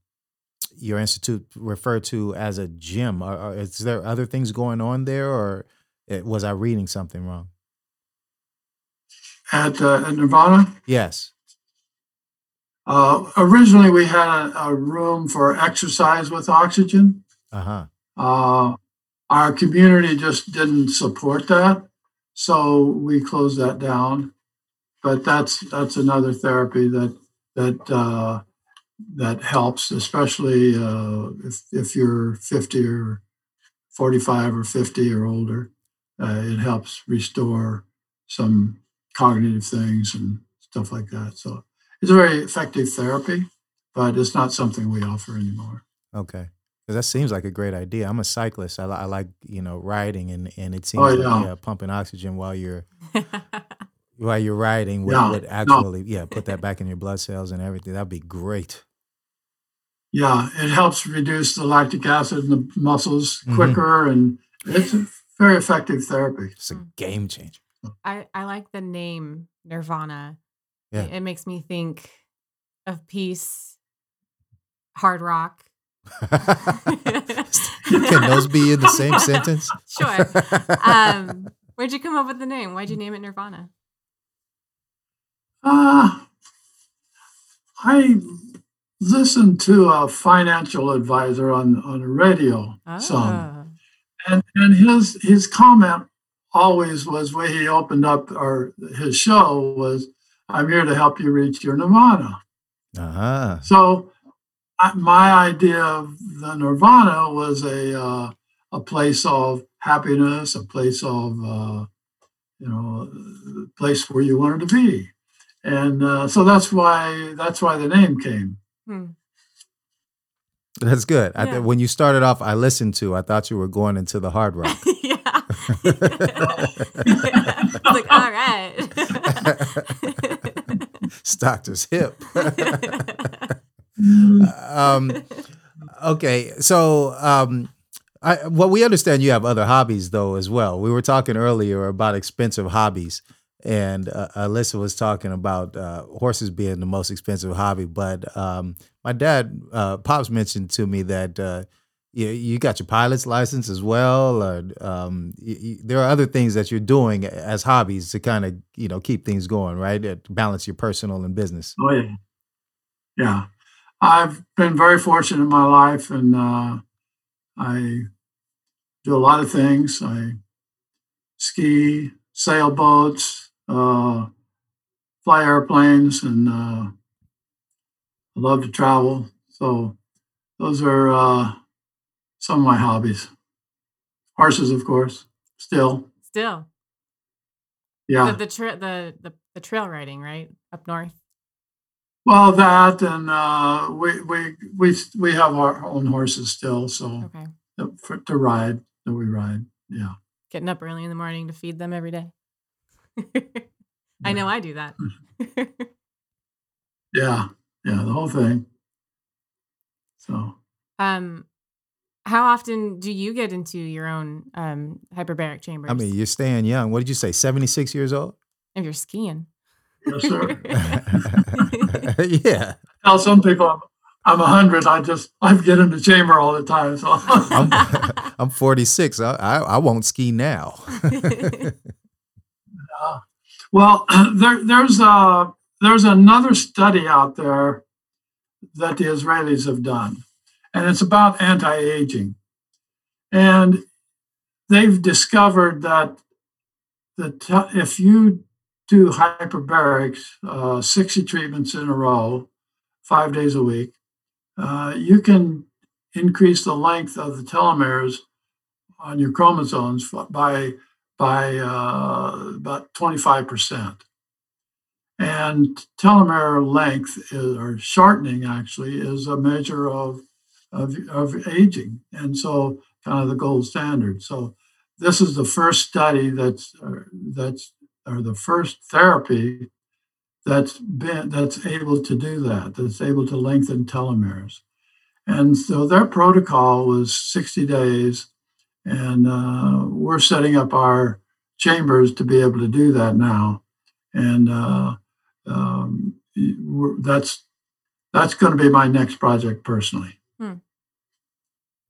your institute referred to as a gym. Are, are- is there other things going on there, or it, was I reading something wrong? at, uh, at Nirvana, Yes. uh, originally we had a, a room for exercise with oxygen. Uh huh. Uh, our community just didn't support that, so we closed that down. But that's that's another therapy that that uh, that helps, especially uh, if if you're 50 or 45 or 50 or older. Uh, it helps restore some cognitive things and stuff like that. So it's a very effective therapy, but it's not something we offer anymore. Okay. 'Cause that seems like a great idea. I'm a cyclist. I, li- I like you know riding, and and it seems Oh, like yeah. yeah, pumping oxygen while you're while you're riding would, Yeah, would no. actually yeah put that back in your blood cells and everything. That'd be great. Yeah, it helps reduce the lactic acid in the muscles Mhm. quicker, and it's a very effective therapy. It's a game changer. I, I like the name Nirvana. Yeah. It, it makes me think of peace, hard rock. Can those be in the same sentence? Sure. Um, where'd you come up with the name? Why'd you name it Nirvana? Uh, I listened to a financial advisor on on the radio some, Ah. and and his his comment always was when he opened up or his show was, "I'm here to help you reach your nirvana." Uh huh. So, I, my idea of the nirvana was a uh, a place of happiness, a place of uh, you know, a place where you wanted to be, and uh, so that's why that's why the name came. Hmm. That's good. I Yeah. th- when you started off, I listened to. I thought you were going into the hard rock. yeah. I was like, all right. Stockter's hip. um, okay, so um, I, well, we understand you have other hobbies though as well. We were talking earlier about expensive hobbies, and uh, Alyssa was talking about uh, horses being the most expensive hobby. But um, my dad, uh, pops, mentioned to me that uh, you, you got your pilot's license as well. Or, um, y y there are other things that you're doing as hobbies to kind of you know keep things going, right? Balance your personal and business. Oh yeah, yeah. I've been very fortunate in my life, and uh, I do a lot of things. I ski, sailboats, uh, fly airplanes, and uh, I love to travel. So those are uh, some of my hobbies. Horses, of course, still. Still, Yeah. the the, tra- the the the trail riding, right up north. Well, that and uh, we we we we have our own horses still, so Okay, for, to ride that we ride. Yeah. getting up early in the morning to feed them every day. I know I do that. Yeah. Yeah. The whole thing. So um, how often do you get into your own um hyperbaric chambers? I mean, you're staying young. What did you say? Seventy six years old? if you're skiing. yes, sir. yeah. Tell some people I'm I'm a hundred. I just I get in the chamber all the time. So I'm I'm 46. I, I I won't ski now. Well, there there's uh there's another study out there that the Israelis have done, and it's about anti-aging, and they've discovered that that if you do hyperbarics, uh, 60 treatments in a row, five days a week, uh, you can increase the length of the telomeres on your chromosomes by by uh, about 25%. And telomere length is, or shortening actually is a measure of, of, of aging. And so kind of the gold standard. So this is the first study that's, uh, that's, or the first therapy that's been, that's able to do that, that's able to lengthen telomeres. And so their protocol was 60 days and uh, we're setting up our chambers to be able to do that now and uh, um, we're- that's that's going to be my next project personally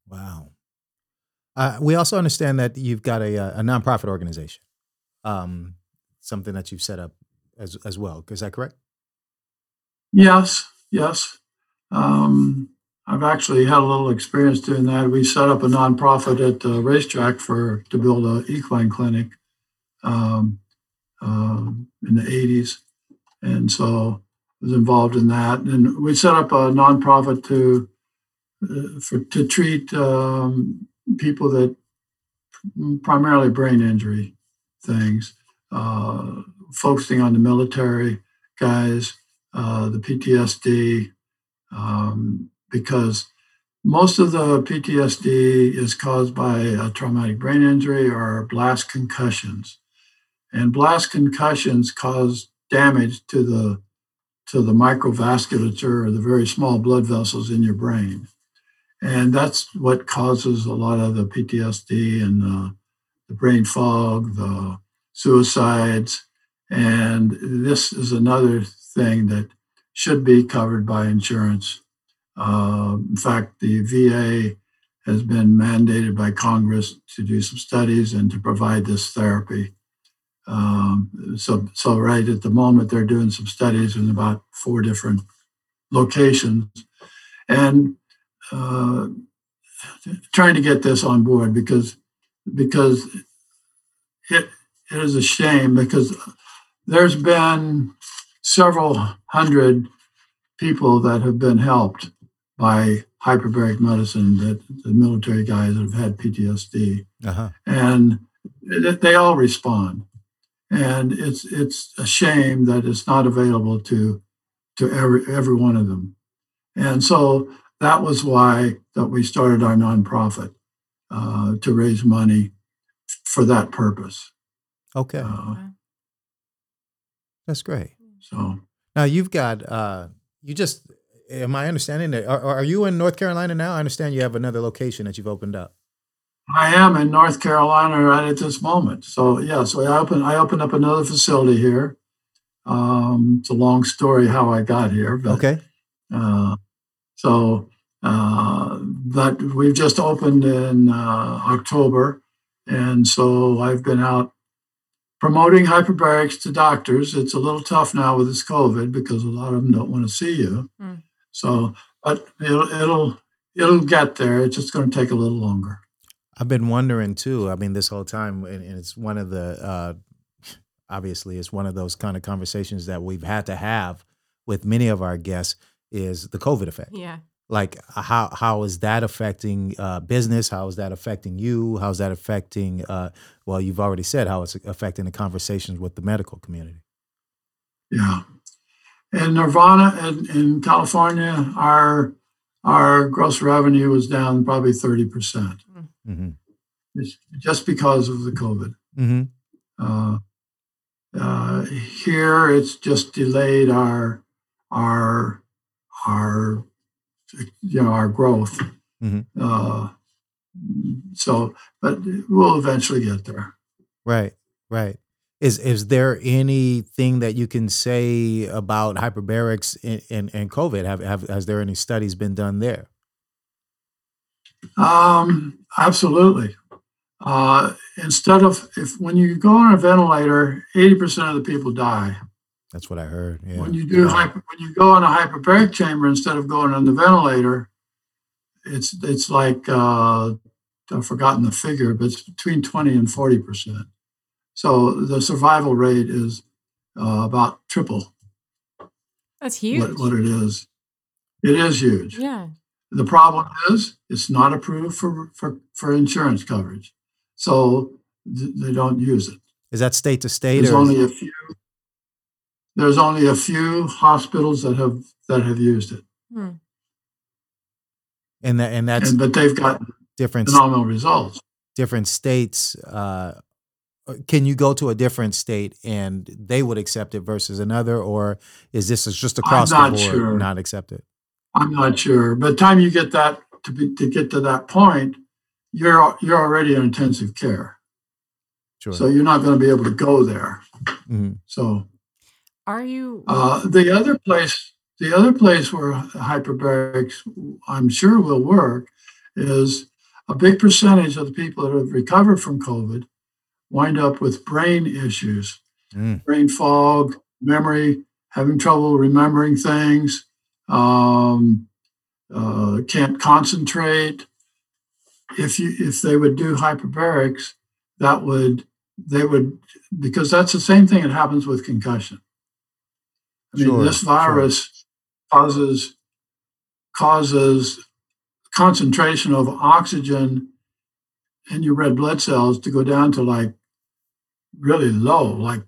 Wow. Uh, we also understand that you've got a, uh, a nonprofit organization, um, something that you've set up as as well. Is that correct? yes yes um, i've actually had a little experience doing that. We set up a nonprofit at the racetrack for to build a equine clinic um, um, in the 80s and so was involved in that. And we set up a nonprofit to uh, for to treat um, people that primarily brain injury things, uh, focusing on the military guys, uh, the PTSD, um, because most of the PTSD is caused by a traumatic brain injury or blast concussions, and blast concussions cause damage to the to the microvasculature or the very small blood vessels in your brain. And that's what causes a lot of the PTSD and uh, the brain fog, the suicides, and this is another thing that should be covered by insurance. Uh, in fact, the VA has been mandated by Congress to do some studies and to provide this therapy. Um, so, so right at the moment, they're doing some studies in about four different locations, and uh, trying to get this on board because because it, it is a shame because there's been several hundred people that have been helped by hyperbaric medicine that the military guys that have had PTSD Uh huh. and it- they all respond and it's it's a shame that it's not available to to every every one of them and so that was why that we started our nonprofit uh, to raise money for that purpose Okay, uh, that's great. so Now you've got uh, you just. Am I understanding that? Are, are you in North Carolina now? I understand you have another location that you've opened up. I am in North Carolina right at this moment. So yeah, so I opened I opened up another facility here. Um, it's a long story how I got here, but Okay. Uh, so Uh, but we've just opened in uh, October, and so I've been out promoting hyperbarics to doctors. It's a little tough now with this COVID because a lot of them don't want to see you. Mm. So, but it'll it'll it'll get there. It's just going to take a little longer. I've been wondering too. I mean, this whole time, and, and it's one of the uh, obviously it's one of those kind of conversations that we've had to have with many of our guests is the COVID effect. Yeah. Like how how is that affecting uh, business? How is that affecting you? How's that affecting? Uh, well, you've already said how it's affecting the conversations with the medical community. Yeah. In Nirvana in, in California, our our gross revenue was down probably 30%. Mm-hmm. Just because of the COVID. Mm-hmm. Uh, uh, here, it's just delayed our our our you know our growth. Mhm. Uh, so, but we'll eventually get there. Right, right. Is is there anything that you can say about hyperbarics and, and, and COVID? Have, have has there any studies been done there? Um, absolutely. Uh, instead of if when you go on a ventilator, eighty percent of the people die. That's what I heard. Yeah. When you do hyper, when you go in a hyperbaric chamber instead of going on the ventilator, it's it's like uh, I've forgotten the figure, but it's between twenty and forty percent. So the survival rate is uh, about triple That's huge. what, what it is. It is huge. yeah. The problem is it's not approved for for, for insurance coverage, so th- they don't use it. Is that state to state There's or only a few. There's only a few hospitals that have that have used it, Hmm. and that and that's and, but they've got different phenomenal results. different states? Uh, can you go to a different state and they would accept it versus another, or is this just across the board sure. not accepted? I'm not sure. By the time you get that to be to get to that point, you're you're already in intensive care, Sure. so you're not going to be able to go there. Mhm. So Are you? uh, the other place, the other place where hyperbarics, I'm sure will work, is a big percentage of the people that have recovered from COVID wind up with brain issues, Mm. brain fog, memory, having trouble remembering things, um, uh, can't concentrate. If you if they would do hyperbarics, that would they would because that's the same thing that happens with concussion. I mean, Sure, this sure. virus causes causes concentration of oxygen in your red blood cells to go down to like really low, like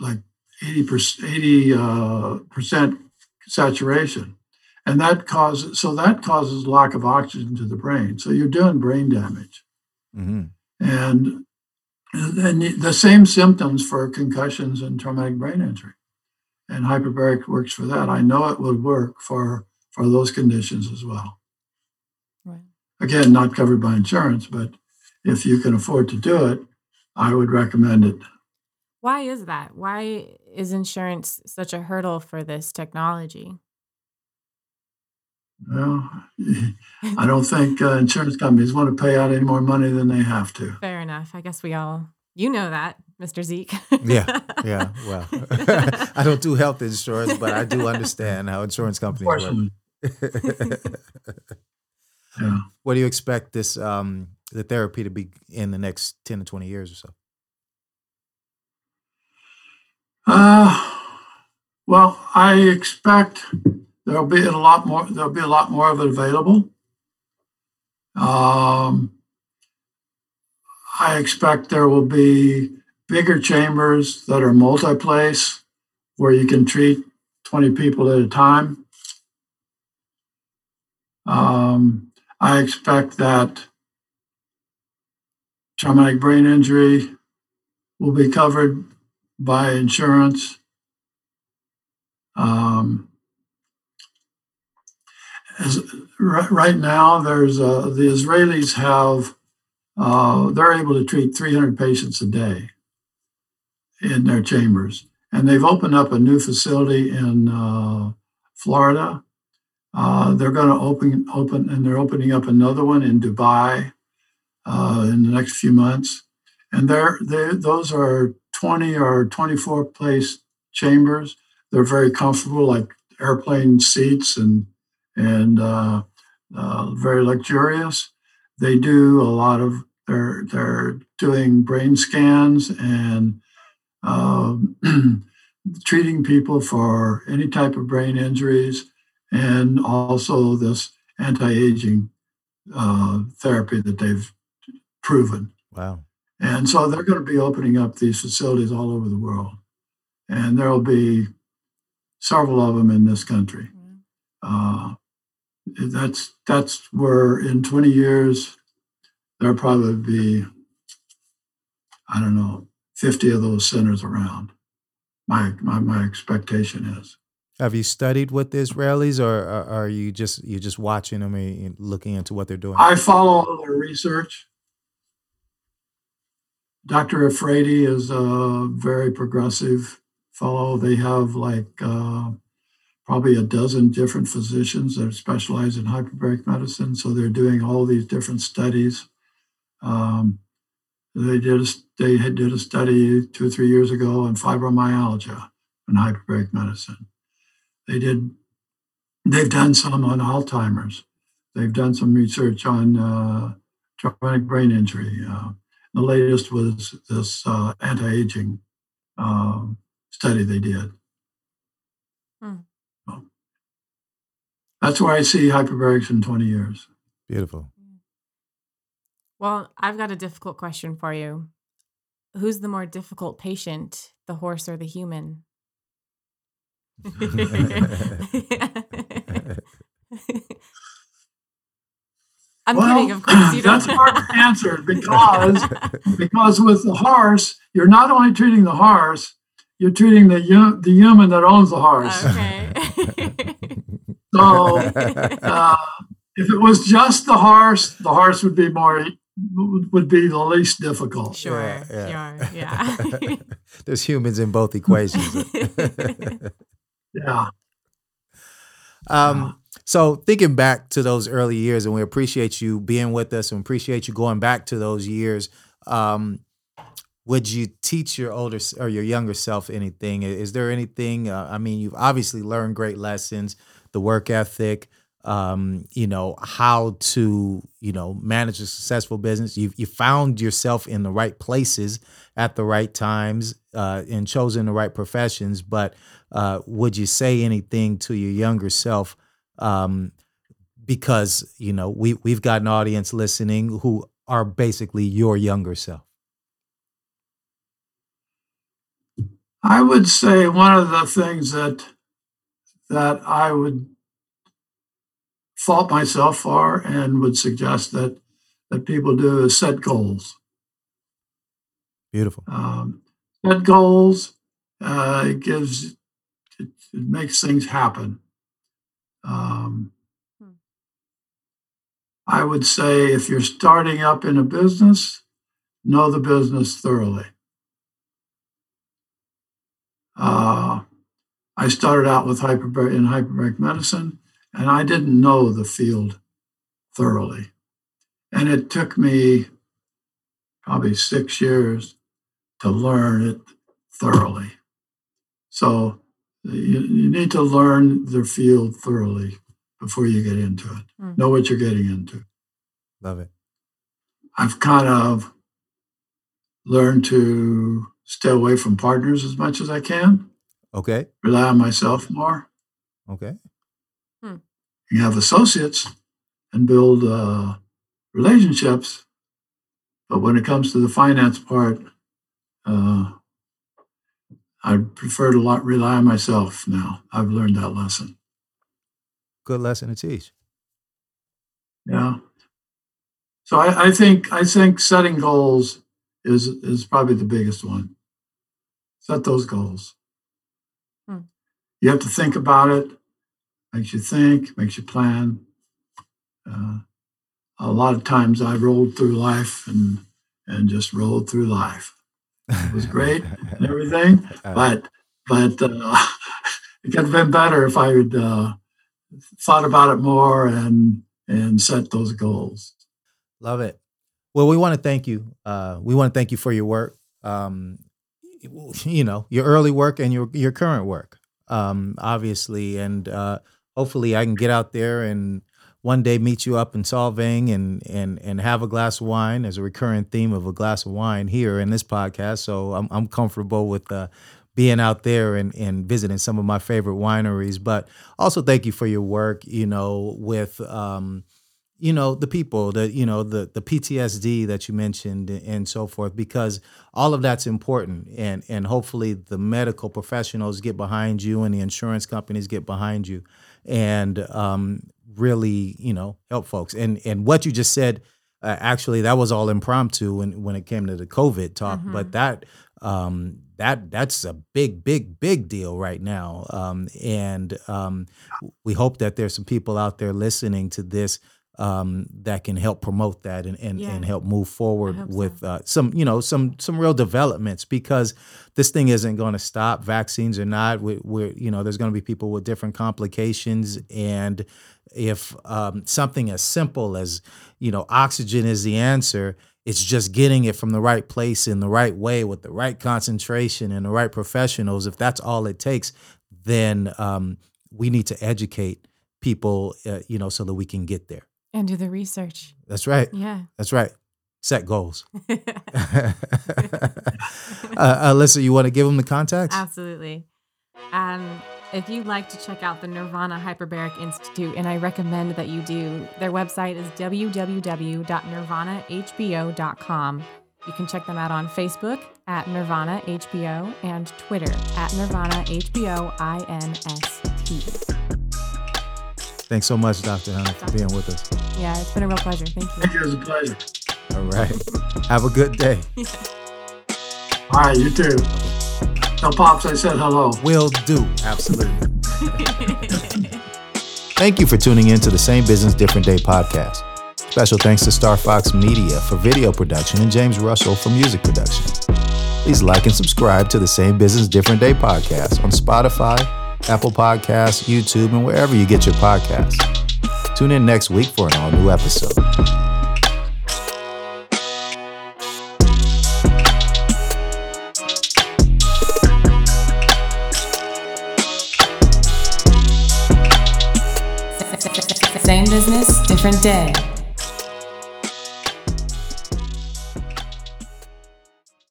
like 80 percent 80 uh, percent saturation. And that causes so that causes lack of oxygen to the brain. So you're doing brain damage. Mhm. And then the same symptoms for concussions and traumatic brain injury. And hyperbaric works for that. I know it would work for for those conditions as well. Right. Again, not covered by insurance, but if you can afford to do it, I would recommend it. Why is that? Why is insurance such a hurdle for this technology? Well, I don't think uh, insurance companies want to pay out any more money than they have to. Fair enough. I guess we all, you know that, Mr. Zeke. Yeah, yeah. Well, I don't do health insurance, but I do understand how insurance companies work. Yeah. what do you expect this um the therapy to be in the next 10 to 20 years or so Uh, well, I expect there'll be a lot more. There'll be a lot more of it available. Um, I expect there will be bigger chambers that are multi-place, where you can treat twenty people at a time. Um, I expect that traumatic brain injury will be covered by insurance. Um, as, right, right now, there's uh, the Israelis have uh, they're able to treat 300 patients a day in their chambers, and they've opened up a new facility in uh, Florida. Uh, they're going to open open and they're opening up another one in Dubai uh, in the next few months. And they're, they those are 20 or 24 place chambers. They're very comfortable, like airplane seats and and uh, uh, very luxurious. They do a lot of they're they're doing brain scans and um, treating people for any type of brain injuries, and also this anti-aging uh, therapy that they've proven. Wow. And so they're going to be opening up these facilities all over the world, and there will be several of them in this country. Uh, that's that's where in 20 years there'll probably be I don't know 50 of those centers around. My my, my expectation is. Have you studied with the Israelis, or are, are you just you just watching them and looking into what they're doing? I follow all their research. Dr. Efrati is a very progressive fellow. They have like uh, probably a dozen different physicians that specialize in hyperbaric medicine. So they're doing all these different studies. Um, they did a, they did a study two or three years ago on fibromyalgia and hyperbaric medicine. They did they've done some on Alzheimer's. They've done some research on uh, traumatic brain injury. Uh, the latest was this uh, anti-aging um, study they did. Hmm. So that's where I see hyperbarics in 20 years. Beautiful. Well, I've got a difficult question for you. Who's the more difficult patient, the horse or the human? I'm well, kidding, of course. You that's don't. hard to answer because because with the horse, you're not only treating the horse, you're treating the the human that owns the horse. Okay. So uh, if it was just the horse, the horse would be more would be the least difficult. sure, Yeah, sure, yeah. There's humans in both equations. Yeah. Um, so thinking back to those early years, and we appreciate you being with us, and appreciate you going back to those years. Um, would you teach your older or your younger self anything? Is there anything? Uh, I mean, you've obviously learned great lessons, the work ethic, um, you know, how to, you know, manage a successful business. You've you found yourself in the right places at the right times uh, and chosen the right professions. But uh, would you say anything to your younger self? Um, because you know we we've got an audience listening who are basically your younger self. I would say one of the things that that I would fault myself for and would suggest that that people do is set goals. Beautiful. Um, set goals. Uh, it gives it, it makes things happen. Um, Hmm. I would say if you're starting up in a business, know the business thoroughly. Uh, I started out with hyperbaric in hyperbaric medicine, and I didn't know the field thoroughly, and it took me probably six years to learn it thoroughly. So you, you need to learn the field thoroughly before you get into it. Mm. Know what you're getting into. Love it. I've kind of learned to stay away from partners as much as I can, Okay. rely on myself more. Okay. You have associates and build uh, relationships, but when it comes to the finance part, uh, I prefer to lot rely on myself now. I've learned that lesson. Good lesson to teach. Yeah. So I, I think I think setting goals is is probably the biggest one. Set those goals. Hmm. You have to think about it. Makes you think. Makes you plan. Uh, a lot of times I rolled through life and and just rolled through life. It was great and everything, but but uh, it could have been better if I had uh, thought about it more and and set those goals. Love it. Well, we want to thank you. Uh, we want to thank you for your work. Um, you know, your early work and your your current work, um, obviously, and uh, hopefully, I can get out there and one day meet you up in Solvang and and and have a glass of wine. There's a recurring theme of a glass of wine here in this podcast, so I'm I'm comfortable with uh, being out there and, and visiting some of my favorite wineries. But also thank you for your work, you know, with um, you know the people the you know the the PTSD that you mentioned and so forth because all of that's important and and hopefully the medical professionals get behind you and the insurance companies get behind you and um, really you know help folks and and what you just said uh, actually that was all impromptu when when it came to the COVID talk Mhm. but that um, that that's a big big big deal right now um, and um, we hope that there's some people out there listening to this um, that can help promote that and and, Yeah. and help move forward hope so. with uh, some you know some some real developments because this thing isn't going to stop vaccines or not we, we're you know there's going to be people with different complications and if um, something as simple as you know oxygen is the answer it's just getting it from the right place in the right way with the right concentration and the right professionals if that's all it takes then um, we need to educate people uh, you know so that we can get there and do the research. that's right Yeah. that's right set goals uh, alyssa you want to give them the contacts Absolutely. Um, if you'd like to check out the Nirvana Hyperbaric Institute, and I recommend that you do, their website is www.nirvanahbo.com. You can check them out on Facebook at Nirvana HBO and Twitter at Nirvana HBO INST. Thanks so much dr hunter for being with us Yeah, it's been a real pleasure. Thank you. Thank you. It was a pleasure. all right have a good day All right, you too. Tell Pops I said hello. will do absolutely Thank you for tuning in to the Same Business Different Day podcast. Special thanks to Star Fox Media for video production and James Russell for music production. Please like and subscribe to the Same Business Different Day podcast on Spotify, Apple Podcasts, YouTube, and wherever you get your podcasts. Tune in next week for an all new episode. Same business, different day.